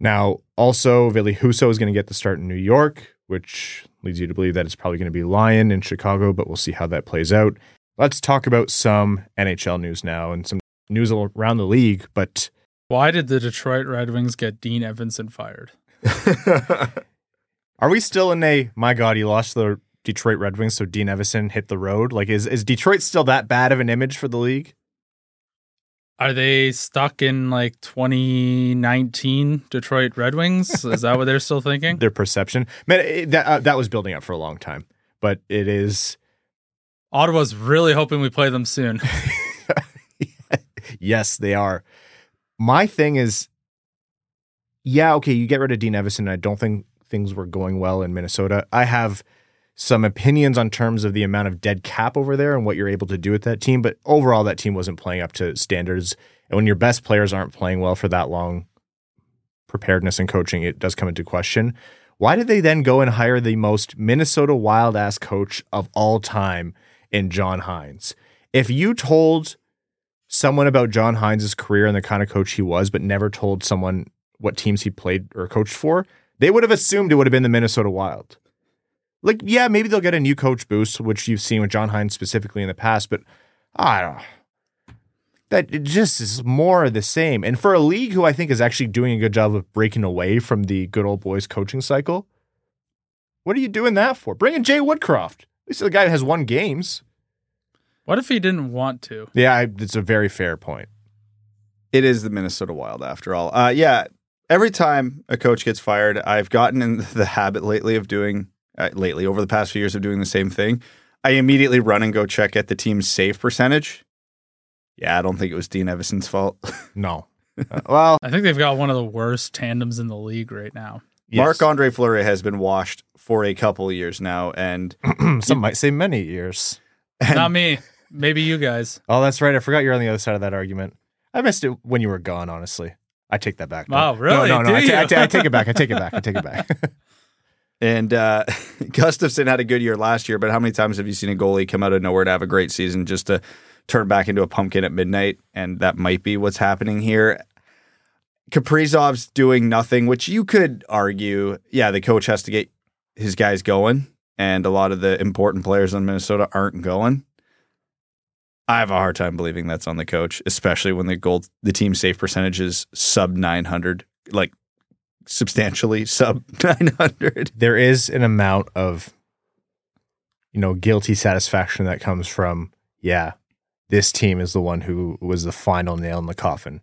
Now, also, Ville Husso is going to get the start in New York, which leads you to believe that it's probably going to be Lyon in Chicago, but we'll see how that plays out. Let's talk about some NHL news now and some news around the league. But Why did the Detroit Red Wings get Dean Evason fired? are we still in a my God, he lost the Detroit Red Wings, so Dean Evason hit the road? Like, is, is Detroit still that bad of an image for the league? Are they stuck in like 2019 Detroit Red Wings? Is that what they're still thinking? Their perception, man, it, that uh, that was building up for a long time, but it is. Ottawa's really hoping we play them soon. yes, they are. My thing is, yeah, okay, you get rid of Dean Evason. I don't think things were going well in Minnesota. I have some opinions on terms of the amount of dead cap over there and what you're able to do with that team, but overall, that team wasn't playing up to standards. And when your best players aren't playing well for that long, preparedness and coaching, it does come into question. Why did they then go and hire the most Minnesota wild ass coach of all time in John Hynes? If you told someone about John Hynes' career and the kind of coach he was, but never told someone what teams he played or coached for, they would have assumed it would have been the Minnesota Wild. Like, yeah, maybe they'll get a new coach boost, which you've seen with John Hynes specifically in the past, but I don't know. That it just is more of the same. And for a league who I think is actually doing a good job of breaking away from the good old boys coaching cycle, what are you doing that for? Bring in Jay Woodcroft. At least the guy has won games. What if he didn't want to? Yeah, I, it's a very fair point. It is the Minnesota Wild after all. Uh, yeah, every time a coach gets fired, I've gotten in the habit lately of doing uh, lately over the past few years of doing the same thing. I immediately run and go check at the team's save percentage. Yeah, I don't think it was Dean Evason's fault. No. Uh, well, I think they've got one of the worst tandems in the league right now. Marc Andre Fleury has been washed for a couple of years now, and some might say many years. Not me. Maybe you guys. Oh, that's right. I forgot you're on the other side of that argument. I missed it when you were gone. Honestly, I take that back. Wow, No, really? No, no, no. I, Do ta- I you? ta- I take it back. I take it back. I take it back. And uh, Gustavsson had a good year last year. But how many times have you seen a goalie come out of nowhere to have a great season just to turn back into a pumpkin at midnight? And that might be what's happening here. Kaprizov's doing nothing, which you could argue, yeah, the coach has to get his guys going, and a lot of the important players in Minnesota aren't going. I have a hard time believing that's on the coach, especially when the goal the team safe percentage is sub nine hundred, like substantially sub nine hundred. there is an amount of, you know, guilty satisfaction that comes from, yeah, this team is the one who was the final nail in the coffin.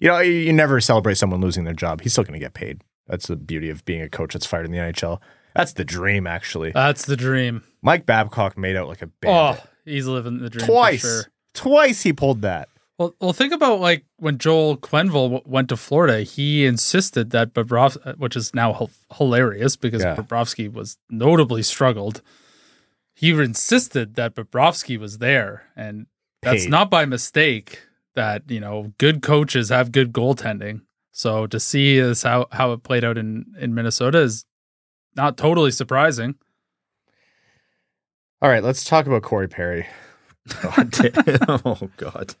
You know, you, you never celebrate someone losing their job. He's still going to get paid. That's the beauty of being a coach that's fired in the NHL. That's the dream, actually. That's the dream. Mike Babcock made out like a Oh, he's living the dream Twice. for sure. Twice he pulled that. Well, well, think about like when Joel Quenneville w- went to Florida. He insisted that Bobrovsky, uh, which is now h- hilarious because Yeah. Bobrovsky was notably struggled. He insisted that Bobrovsky was there, and that's Paid. not by mistake. That you know, good coaches have good goaltending. So to see is how how it played out in in Minnesota is not totally surprising. All right, let's talk about Corey Perry. God oh, damn. oh God.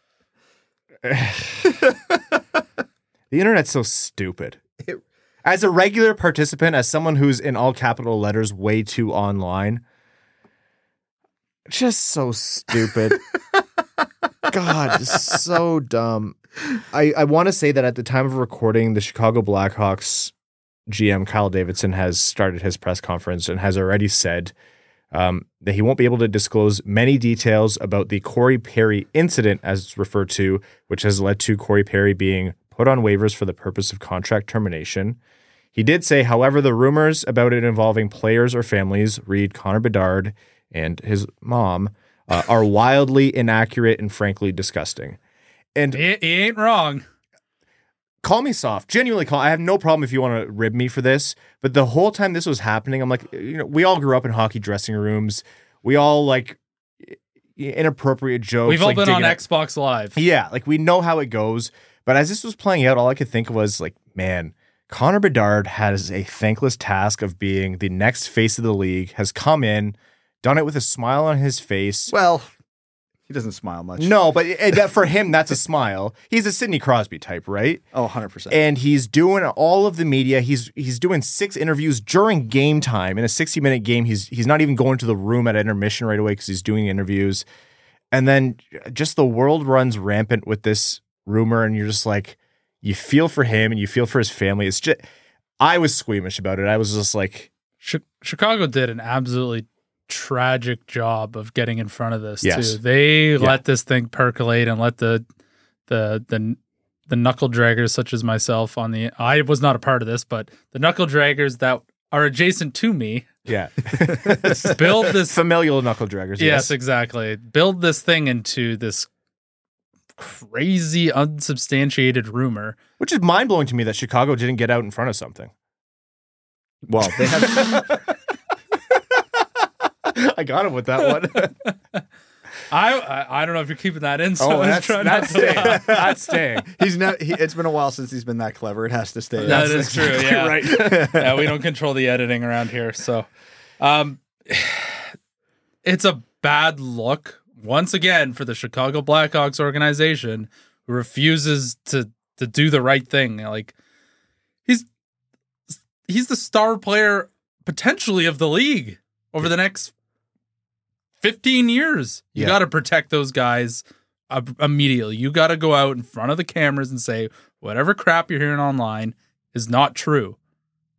The internet's so stupid. It- As a regular participant, as someone who's in all capital letters way too online, just so stupid. God, so dumb. I, I want to say that at the time of recording, the Chicago Blackhawks GM Kyle Davidson has started his press conference and has already said um, that he won't be able to disclose many details about the Corey Perry incident, as it's referred to, which has led to Corey Perry being put on waivers for the purpose of contract termination. He did say, however, the rumors about it involving players or families, read Connor Bedard and his mom, uh, are wildly inaccurate and frankly disgusting. And He, he ain't wrong. Call me soft. Genuinely call. I have no problem if you want to rib me for this. But the whole time this was happening, I'm like, you know, we all grew up in hockey dressing rooms. We all like inappropriate jokes. We've all like been on digging at- Xbox Live. Yeah, like we know how it goes. But as this was playing out, all I could think of was like, man, Connor Bedard has a thankless task of being the next face of the league. Has come in, done it with a smile on his face. Well, he doesn't smile much. No, but it, that, for him, that's a smile. He's a Sidney Crosby type, right? Oh, 100%. and he's doing all of the media. He's he's doing six interviews during game time in a sixty minute game. He's he's not even going to the room at intermission right away because he's doing interviews, and then eh, just the world runs rampant with this rumor, and you're just like, you feel for him and you feel for his family. It's just, I was squeamish about it. I was just like, Chicago did an absolutely tragic job of getting in front of this Yes. too. They let this thing percolate and let the the the the knuckle draggers such as myself on the I was not a part of this, but the knuckle draggers that are adjacent to me yeah, build this familial knuckle draggers. yes, exactly. Build this thing into this crazy unsubstantiated rumor. which is mind blowing to me that Chicago didn't get out in front of something. well, they have. I got him with that one. I, I I don't know if you're keeping that in, so oh, that's not that's staying. That's staying. He's not. He, it's been a while since he's been that clever. It has to stay. That That's- is true. Yeah. right. yeah, we don't control the editing around here. So um it's a bad look once again for the Chicago Blackhawks organization who refuses to to do the right thing. Like he's he's the star player potentially of the league over the next 15 years. You Yeah. got to protect those guys uh, immediately. You got to go out in front of the cameras and say whatever crap you're hearing online is not true.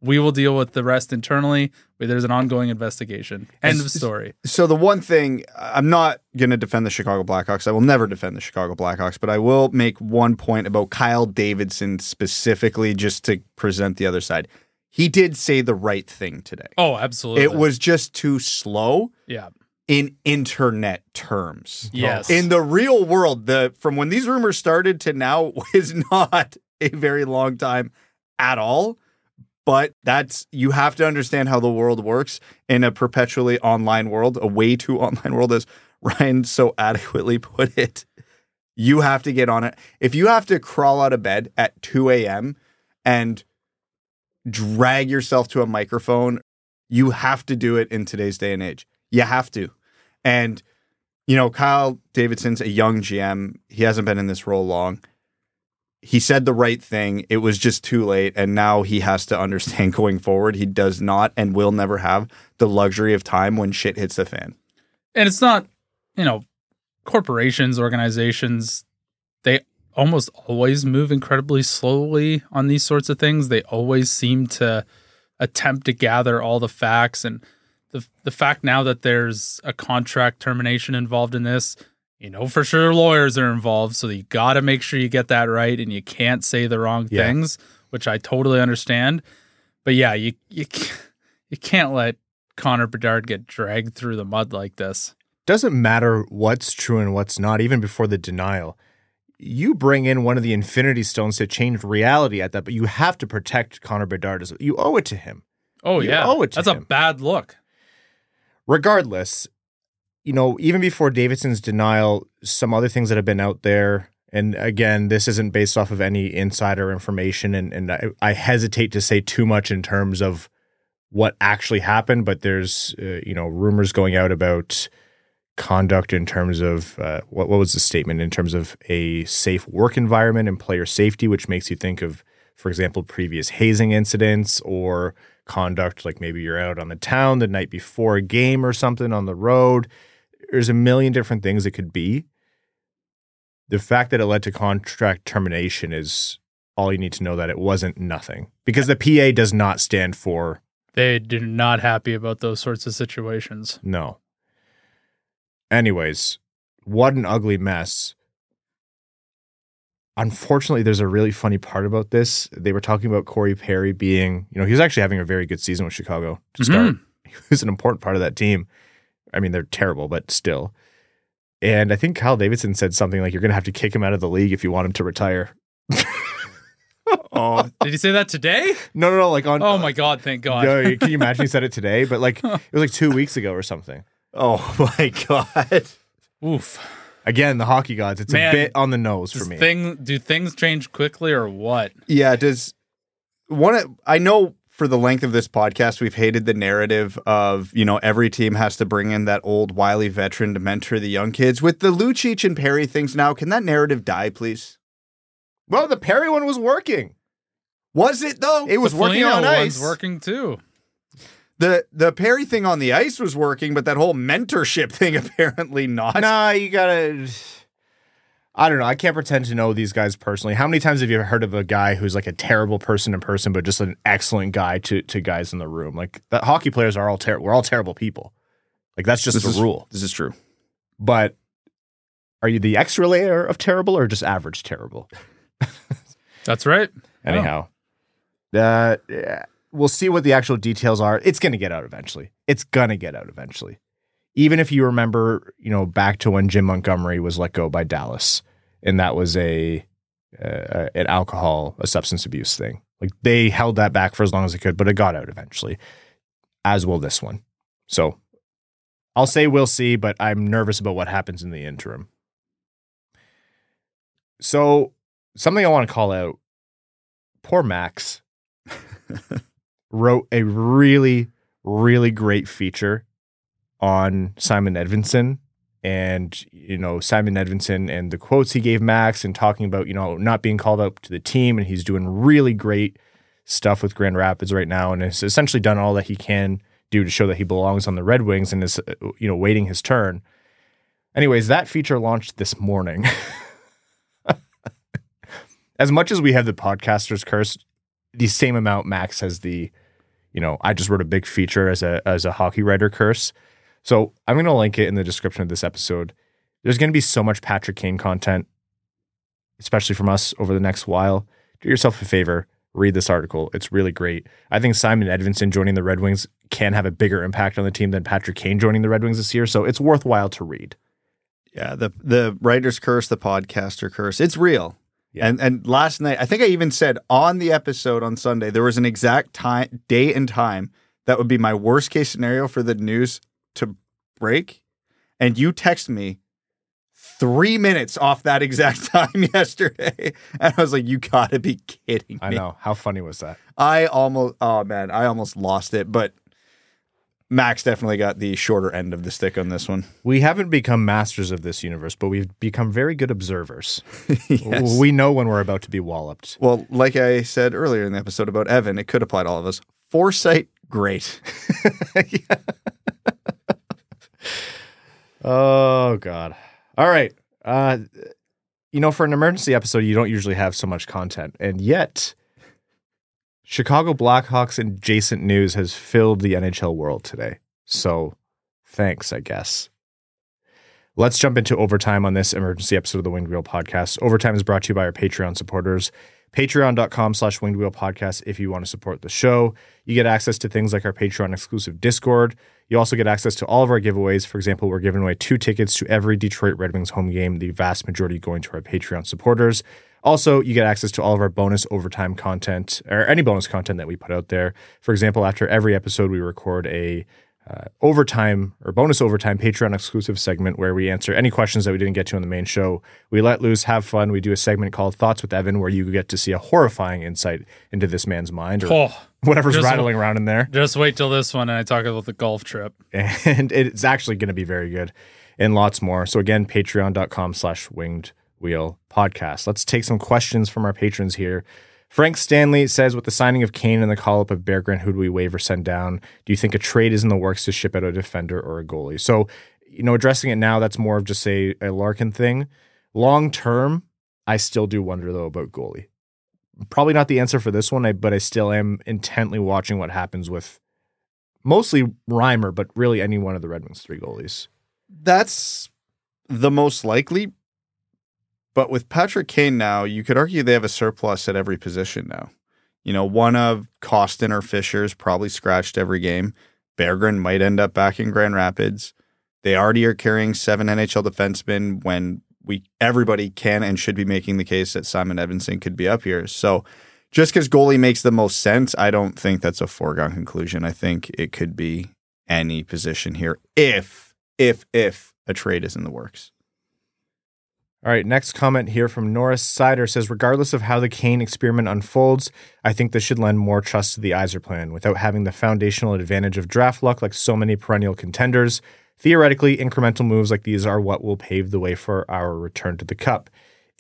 We will deal with the rest internally. There's an ongoing investigation. End of story. So the one thing I'm not going to defend the Chicago Blackhawks. I will never defend the Chicago Blackhawks, but I will make one point about Kyle Davidson specifically, just to present the other side. He did say the right thing today. Oh, absolutely. It was just too slow yeah. In internet terms. Yes. In the real world, the from when these rumors started to now is not a very long time at all. But that's you have to understand how the world works in a perpetually online world, a way too online world, as Ryan so adequately put it. You have to get on it. If you have to crawl out of bed at 2 a.m. and drag yourself to a microphone, you have to do it in today's day and age. You have to. And, you know, Kyle Davidson's a young GM. He hasn't been in this role long. He said the right thing. It was just too late. And now he has to understand going forward, he does not and will never have the luxury of time when shit hits the fan. and it's not you know corporations organizations they almost always move incredibly slowly on these sorts of things they always seem to attempt to gather all the facts and the the fact now that there's a contract termination involved in this you know for sure lawyers are involved so you got to make sure you get that right and you can't say the wrong Yeah. things which I totally understand but yeah you you you can't let Connor Bedard get dragged through the mud like this doesn't matter what's true and what's not, even before the denial. you bring in one of the Infinity Stones to change reality at that, but you have to protect Connor Bedard. You owe it to him. Oh You yeah, owe it to that's a bad look. Regardless, you know, even before Davidson's denial, some other things that have been out there, and again, this isn't based off of any insider information, and, and I, I hesitate to say too much in terms of what actually happened, but there's, uh, you know, rumors going out about conduct in terms of uh, what, what was the statement in terms of a safe work environment and player safety, which makes you think of, for example, previous hazing incidents or conduct like maybe you're out on the town the night before a game or something on the road. There's a million different things it could be. The fact that it led to contract termination is all you need to know that it wasn't nothing because the PA does not stand for They are not happy about those sorts of situations. no. Anyways, what an ugly mess. Unfortunately, there's a really funny part about this. They were talking about Corey Perry being, you know, he was actually having a very good season with Chicago to mm-hmm. start. He was an important part of that team. I mean, they're terrible, but still. And I think Kyle Davidson said something like, you're going to have to kick him out of the league if you want him to retire. Oh, Did he say that today? No, no, no. Like on. Oh my god, thank God. No, can you imagine he said it today? But like, it was like two weeks ago or something. oh my god. Oof. Again, the hockey gods, it's Man, a bit on the nose for me. thing do things change quickly or what? Yeah, does one I know for the length of this podcast we've hated the narrative of, you know, every team has to bring in that old wily veteran to mentor the young kids. With the Lucic and Perry things now, can that narrative die, please? well, the Perry one was working. Was it though? It was The working Foligno on one's ice. working too. The the Perry thing on the ice was working, but that whole mentorship thing apparently not. Nah, you gotta. I don't know. I can't pretend to know these guys personally. How many times have you ever heard of a guy who's like a terrible person in person, but just an excellent guy to to guys in the room? Like the hockey players are all terrible. We're all terrible people. Like that's just This the is- rule. This is true. But are you the extra layer of terrible or just average terrible? That's right. Anyhow, uh, yeah, we'll see what the actual details are. It's going to get out eventually. It's going to get out eventually. Even if you remember, you know, back to when Jim Montgomery was let go by Dallas, and that was a uh, an alcohol, a substance abuse thing. Like they held that back for as long as they could, but it got out eventually. As will this one. So I'll say we'll see, but I'm nervous about what happens in the interim. So something I want to call out poor Max wrote a really, really great feature on Simon Edvinsson and, you know, Simon Edvinsson and the quotes he gave Max and talking about, you know, not being called up to the team. And he's doing really great stuff with Grand Rapids right now and has essentially done all that he can do to show that he belongs on the Red Wings and is, uh, you know, waiting his turn. Anyways, that feature launched this morning. as much as we have the podcaster's curse, the same amount Max has the, you know, I just wrote a big feature as a as a hockey writer curse. So I'm gonna link it in the description of this episode. There's gonna be so much Patrick Kane content, especially from us over the next while. Do yourself a favor, read this article. It's really great. I think Simon Edvinsson joining the Red Wings can have a bigger impact on the team than Patrick Kane joining the Red Wings this year. So it's worthwhile to read. Yeah, the the writer's curse, the podcaster curse. It's real. Yeah. And and last night, I think I even said on the episode on Sunday, there was an exact time, date and time that would be my worst case scenario for the news to break. And you text me three minutes off that exact time yesterday. And I was like, you gotta be kidding me. I know. How funny was that? I almost oh man, I almost lost it, but Max definitely got the shorter end of the stick on this one. We haven't become masters of this universe, but we've become very good observers. Yes. We know when we're about to be walloped. Well, like I said earlier in the episode about Evan, it could apply to all of us. Foresight, great. Oh God. All right. Uh you know, for an emergency episode, you don't usually have so much content. And yet Chicago Blackhawks adjacent news has filled the NHL world today. So thanks, I guess. Let's jump into overtime on this emergency episode of the Winged Wheel podcast. Overtime is brought to you by our Patreon supporters. Patreon.com slash winged wheel podcast if you want to support the show. You get access to things like our Patreon exclusive Discord. You also get access to all of our giveaways. For example, we're giving away two tickets to every Detroit Red Wings home game, the vast majority going to our Patreon supporters. Also, you get access to all of our bonus overtime content or any bonus content that we put out there. For example, after every episode, we record a uh, overtime or bonus overtime Patreon exclusive segment where we answer any questions that we didn't get to on the main show. We let loose, have fun. We do a segment called Thoughts with Evan where you get to see a horrifying insight into this man's mind or Oh, whatever's rattling around in there. just wait till this one and I talk about the golf trip. And it's actually going to be very good and lots more. So again, patreon.com slash winged wheel podcast. Let's take some questions from our patrons here. Frank Stanley says, with the signing of Kane and the call up of Berggren, who do we waive or send down? Do you think a trade is in the works to ship out a defender or a goalie? So, you know, addressing it now, that's more of just a, a Larkin thing. Long term, I still do wonder though about goalie. Probably not the answer for this one, but I still am intently watching what happens with mostly Reimer, but really any one of the Red Wings three goalies. That's the most likely. But with Patrick Kane now, you could argue they have a surplus at every position now. You know, one of Kostin or Fischer's probably scratched every game. Berggren might end up back in Grand Rapids. They already are carrying seven NHL defensemen when we everybody can and should be making the case that Simon Edvinsson could be up here. So just because goalie makes the most sense, I don't think that's a foregone conclusion. I think it could be any position here if, if, if a trade is in the works. All right, next comment here from Norris Sider says, regardless of how the Kane experiment unfolds, I think this should lend more trust to the Yzerplan without having the foundational advantage of draft luck like so many perennial contenders. Theoretically, incremental moves like these are what will pave the way for our return to the cup.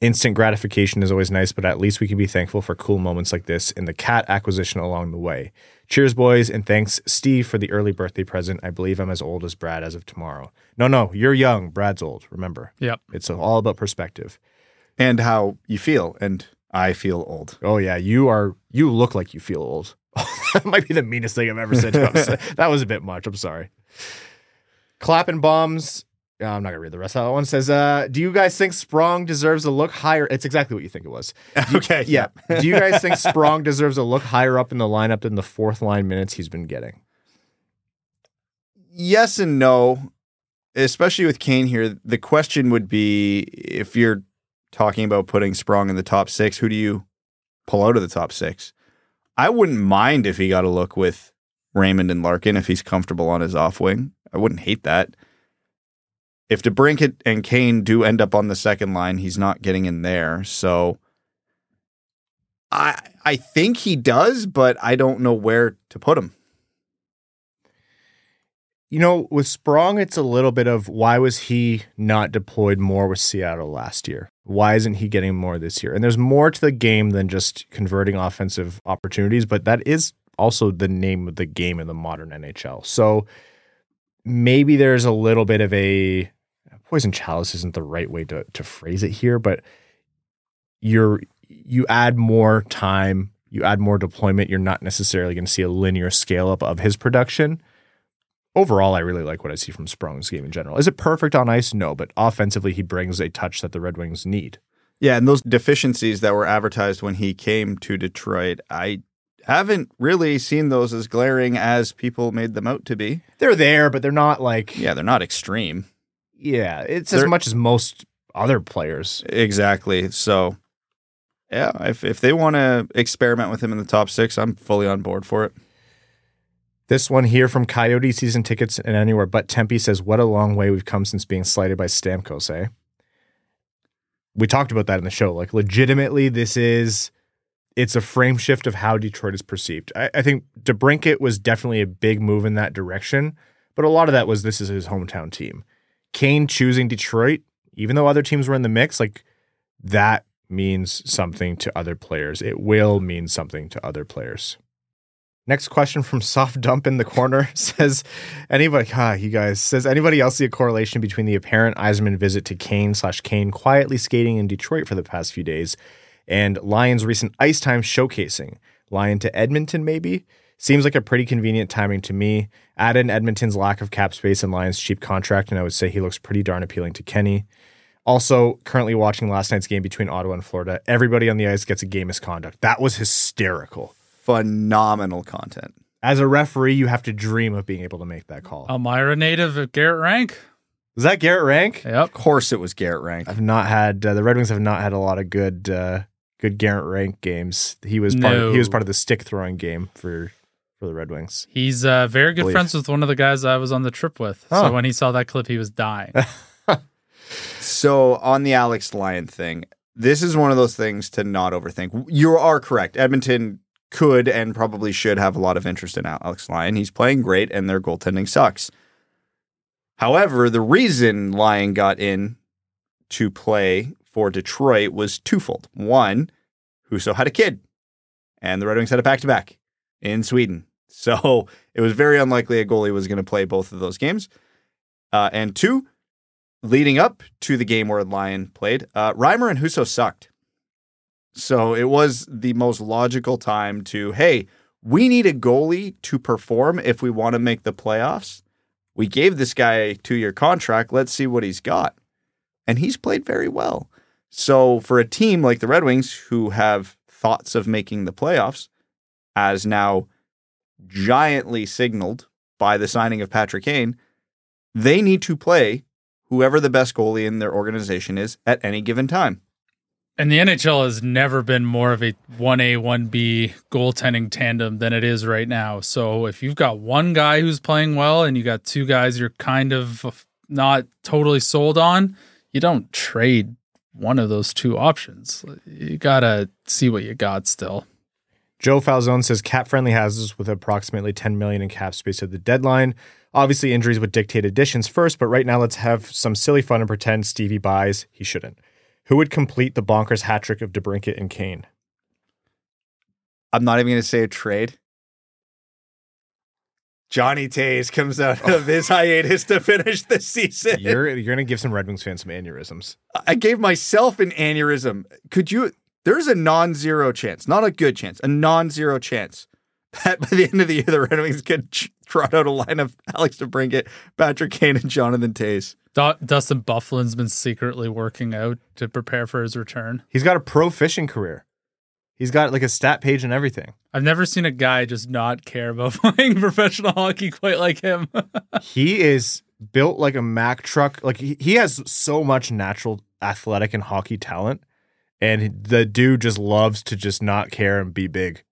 Instant gratification is always nice, but at least we can be thankful for cool moments like this in the cat acquisition along the way. Cheers, boys, and thanks, Steve, for the early birthday present. I believe I'm as old as Brad as of tomorrow. No, no, you're young. Brad's old. Remember. Yep. It's all about perspective. And how you feel. And I feel old. Oh yeah, you are. You look like you feel old. that might be the meanest thing I've ever said. To us. that was a bit much. I'm sorry. Clapping bombs. Uh, I'm not gonna read the rest of that one. Says, uh, "Do you guys think Sprong deserves a look higher?" It's exactly what you think it was. okay. Yeah. Do you guys think Sprong deserves a look higher up in the lineup than the fourth line minutes he's been getting? Yes and no. Especially with Kane here, the question would be if you're talking about putting Sprong in the top six, who do you pull out of the top six? I wouldn't mind if he got a look with Raymond and Larkin if he's comfortable on his off wing. I wouldn't hate that. If DeBrincat and Kane do end up on the second line, he's not getting in there. So I I think he does, but I don't know where to put him. You know, with Sprong, it's a little bit of why was he not deployed more with Seattle last year? Why isn't he getting more this year? And there's more to the game than just converting offensive opportunities, but that is also the name of the game in the modern NHL. So maybe there's a little bit of a poison chalice isn't the right way to to phrase it here, but you're you add more time, you add more deployment, you're not necessarily going to see a linear scale up of his production overall, I really like what I see from Sprong's game in general. Is it perfect on ice? No, but offensively, he brings a touch that the Red Wings need. Yeah, and those deficiencies that were advertised when he came to Detroit, I haven't really seen those as glaring as people made them out to be. They're there, but they're not like, Yeah, they're not extreme. Yeah, it's as They're- much as most other players. Exactly. So, yeah, if if they want to experiment with him in the top six, I'm fully on board for it. This one here from Coyote season tickets and anywhere but Tempe says, "What a long way we've come since being slighted by Stamkos." Eh? We talked about that in the show. Like, legitimately, this is it's a frame shift of how Detroit is perceived. I, I think DeBrincat was definitely a big move in that direction, but a lot of that was this is his hometown team. Kane choosing Detroit, even though other teams were in the mix, like that means something to other players. It will mean something to other players. Next question from Soft Dump in the corner says, anybody, ah, you guys, says anybody else see a correlation between the apparent Yzerman visit to Kane slash Kane quietly skating in Detroit for the past few days and Lyon's recent ice time showcasing? Lyon to Edmonton, maybe? Seems like a pretty convenient timing to me. Add in Edmonton's lack of cap space and Lyon's cheap contract, and I would say he looks pretty darn appealing to Kenny. Also, currently watching last night's game between Ottawa and Florida. Everybody on the ice gets a game misconduct. That was hysterical. Phenomenal content. As a referee, you have to dream of being able to make that call. Elmira native of Garrett Rank. Was that Garrett Rank? Yep. Of course, it was Garrett Rank. I've not had uh, the Red Wings have not had a lot of good uh, good Garrett Rank games. He was part of, he was part of the stick throwing game for for the Red Wings. He's uh, very good friends with one of the guys I was on the trip with. Oh. So when he saw that clip, he was dying. So on the Alex Lyon thing, this is one of those things to not overthink. You are correct. Edmonton could and probably should have a lot of interest in Alex Lyon. He's playing great, and their goaltending sucks. However, the reason Lyon got in to play for Detroit was twofold. One, Husso had a kid, and the Red Wings had a back to back in Sweden. So it was very unlikely a goalie was going to play both of those games. Uh, and two, leading up to the game where Lyon played, uh, Reimer and Husso sucked. So it was the most logical time to, hey, we need a goalie to perform if we want to make the playoffs. We gave this guy a two year contract. Let's see what he's got. And he's played very well. So for a team like the Red Wings, who have thoughts of making the playoffs, as now giantly signaled by the signing of Patrick Kane, they need to play whoever the best goalie in their organization is at any given time. And the NHL has never been more of a 1A, 1B goaltending tandem than it is right now. So if you've got one guy who's playing well and you got two guys you're kind of not totally sold on, you don't trade one of those two options. You got to see what you got still. Joe Falzone says cap friendly houses with approximately 10 million in cap space at the deadline. Obviously, injuries would dictate additions first, but right now let's have some silly fun and pretend Stevie buys. He shouldn't. Who would complete the bonkers hat trick of DeBrincat and Kane? I'm not even going to say a trade. Johnny Toews comes out of his hiatus to finish the season. You're you're gonna give some Red Wings fans some aneurysms. I gave myself an aneurysm. Could you? There's a non-zero chance, not a good chance, a non-zero chance that by the end of the year the Red Wings could trot out a line of Alex DeBrincat, Patrick Kane, and Jonathan Toews. Du- Dustin Byfuglien's been secretly working out to prepare for his return. He's got a pro fishing career. He's got like a stat page and everything. I've never seen a guy just not care about playing professional hockey quite like him. he is built like a Mack truck. Like he, he has so much natural athletic and hockey talent. And the dude just loves to just not care and be big.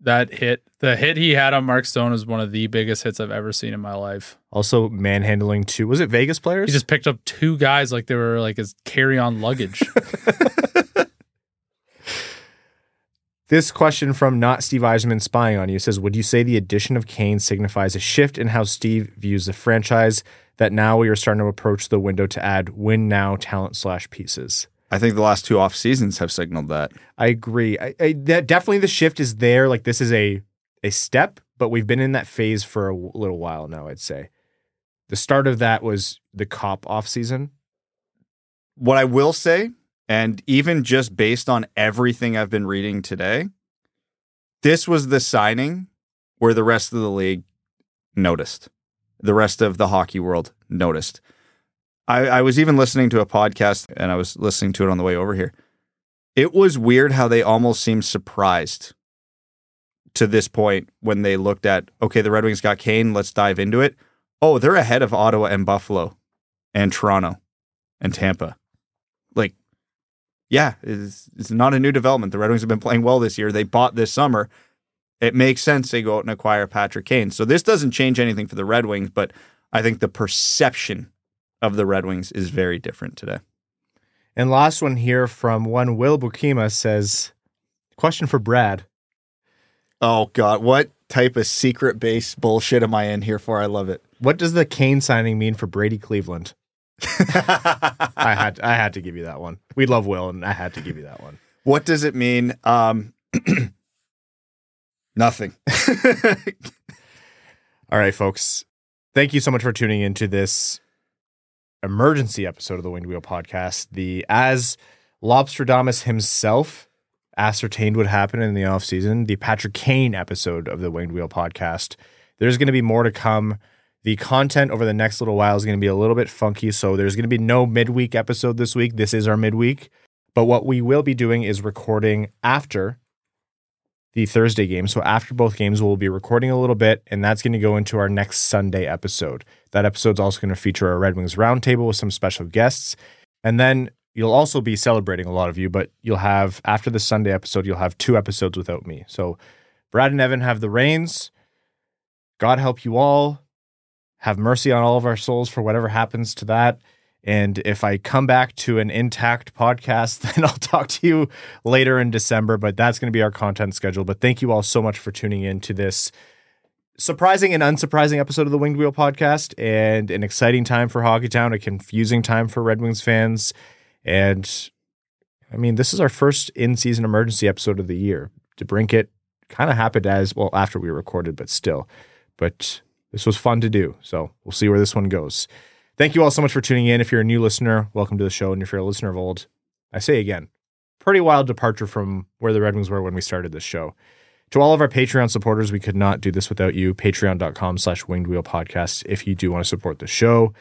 that hit, the hit he had on Mark Stone is one of the biggest hits I've ever seen in my life. Also manhandling two. Was it Vegas players? He just picked up two guys like they were like his carry on luggage. This question from not Steve Yzerman spying on you says, Would you say the addition of Kane signifies a shift in how Steve views the franchise? That now we are starting to approach the window to add win now talent slash pieces. I think the last two off seasons have signaled that. I agree. I, I, that definitely the shift is there. Like this is a a step, but we've been in that phase for a little while now. I'd say the start of that was the Copp off season. What I will say, and even just based on everything I've been reading today, this was the signing where the rest of the league noticed. The rest of the hockey world noticed. I, I was even listening to a podcast and I was listening to it on the way over here. It was weird how they almost seemed surprised to this point when they looked at, okay, the Red Wings got Kane, let's dive into it. Oh, they're ahead of Ottawa and Buffalo and Toronto and Tampa. Like, yeah, it's, it's not a new development. The Red Wings have been playing well this year. They bought this summer. It makes sense they go out and acquire Patrick Kane. So this doesn't change anything for the Red Wings, but I think the perception of the Red Wings is very different today. And last one here from one Will Bukima says, question for Brad. Oh God, what type of secret base bullshit am I in here for? I love it. What does the Kane signing mean for Brady Cleveland? I had I had to give you that one. We love Will, and I had to give you that one. what does it mean? Um, nothing. All right, folks. Thank you so much for tuning into this emergency episode of the Winged Wheel podcast. The as Lobsterdamus himself ascertained what happened in the offseason, the Patrick Kane episode of the Winged Wheel podcast. There's going to be more to come. The content over the next little while is going to be a little bit funky. So there's going to be no midweek episode this week. This is our midweek. But what we will be doing is recording after the Thursday game. So after both games, we'll be recording a little bit, and that's going to go into our next Sunday episode. That episode's also going to feature a Red Wings roundtable with some special guests. And then you'll also be celebrating a lot of you, but you'll have, after the Sunday episode, you'll have two episodes without me. So Brad and Evan have the reins. God help you all. Have mercy on all of our souls for whatever happens to that. And if I come back to an intact podcast, then I'll talk to you later in December. But that's going to be our content schedule. But thank you all so much for tuning in to this surprising and unsurprising episode of the Winged Wheel podcast and an exciting time for Hockeytown, a confusing time for Red Wings fans. And I mean, this is our first in season emergency episode of the year. DeBrincat kind of happened as well after we recorded, but still. But this was fun to do. So we'll see where this one goes. Thank you all so much for tuning in. If you're a new listener, welcome to the show. And if you're a listener of old, I say again, pretty wild departure from where the Red Wings were when we started this show. To all of our Patreon supporters, we could not do this without you. Patreon.com slash winged wheel podcast if you do want to support the show.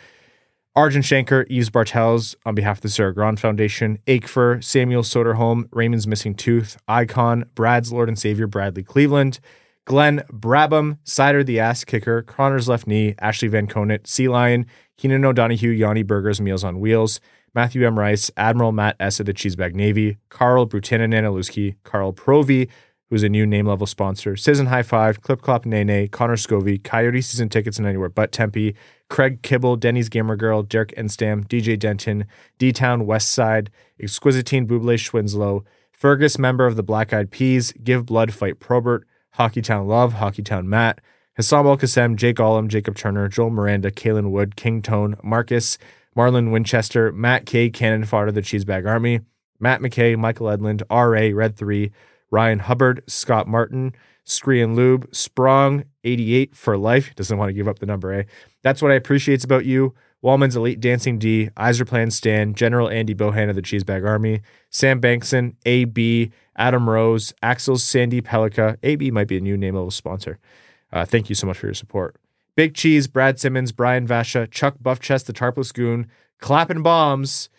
Arjun Shanker, Yves Bartels on behalf of the Sarah Grand Foundation, Akefer, Samuel Soderholm, Raymond's Missing Tooth, Icon, Brad's Lord and Savior, Bradley Cleveland, Glenn Brabham, Cider the Ass Kicker, Connor's Left Knee, Ashley Van Conant, Sea Lion, Keenan O'Donohue, Yanni Burgers, Meals on Wheels, Matthew M. Rice, Admiral Matt S. of the Cheesebag Navy, Carl Brutanen Analuski, Carl Provi, who's a new name level sponsor, Citizen High Five, Clip Clop Nene, Connor Scovey, Coyote Season Tickets and Anywhere But Tempe, Craig Kibble, Denny's Gamer Girl, Derek Enstam, DJ Denton, D Town West Side, Exquisitine Buble Schwinslow, Fergus, member of the Black Eyed Peas, Give Blood, Fight Probert, Hockeytown Love, Hockeytown Matt, Hassam Al Qassem, Jake Ollum, Jacob Turner, Joel Miranda, Kalen Wood, King Tone, Marcus, Marlon Winchester, Matt K, Cannon Fodder, the Cheesebag Army, Matt McKay, Michael Edlund, R.A., Red 3, Ryan Hubbard, Scott Martin, Scree and Lube, Sprong, 88 for life. Doesn't want to give up the number A. That's what I appreciate about you. Walman's Elite Dancing D, Plan Stan, General Andy Bohan of the Cheesebag Army, Sam Bankson, AB, Adam Rose, Axel Sandy Pelika. AB might be a new name level sponsor. Uh, thank you so much for your support. Big Cheese, Brad Simmons, Brian Vasha, Chuck Buffchest, the Tarpless Goon, Clapping Bombs,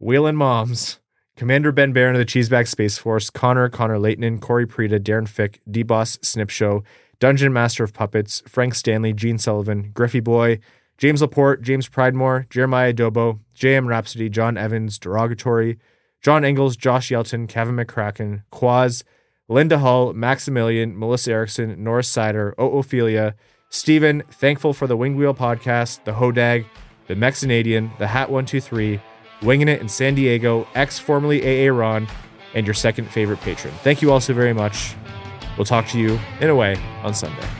Wheeling Moms, Commander Ben Barron of the Cheesebag Space Force, Connor, Connor Leighton, Corey Prida, Darren Fick, D-Boss, Snip Show, Dungeon Master of Puppets, Frank Stanley, Gene Sullivan, Griffey Boy, James Laporte, James Pridemore, Jeremiah Dobo, JM Rhapsody, John Evans, Derogatory, John Engels, Josh Yelton, Kevin McCracken, Quaz, Linda Hull, Maximilian, Melissa Erickson, Norris Sider, O Ophelia, Stephen, thankful for the Winged Wheel podcast, the Hodag, the Mexinadian, the Hat 123, Winging It in San Diego, ex formerly AA Ron, and your second favorite patron. Thank you all so very much. We'll talk to you in a way on Sunday.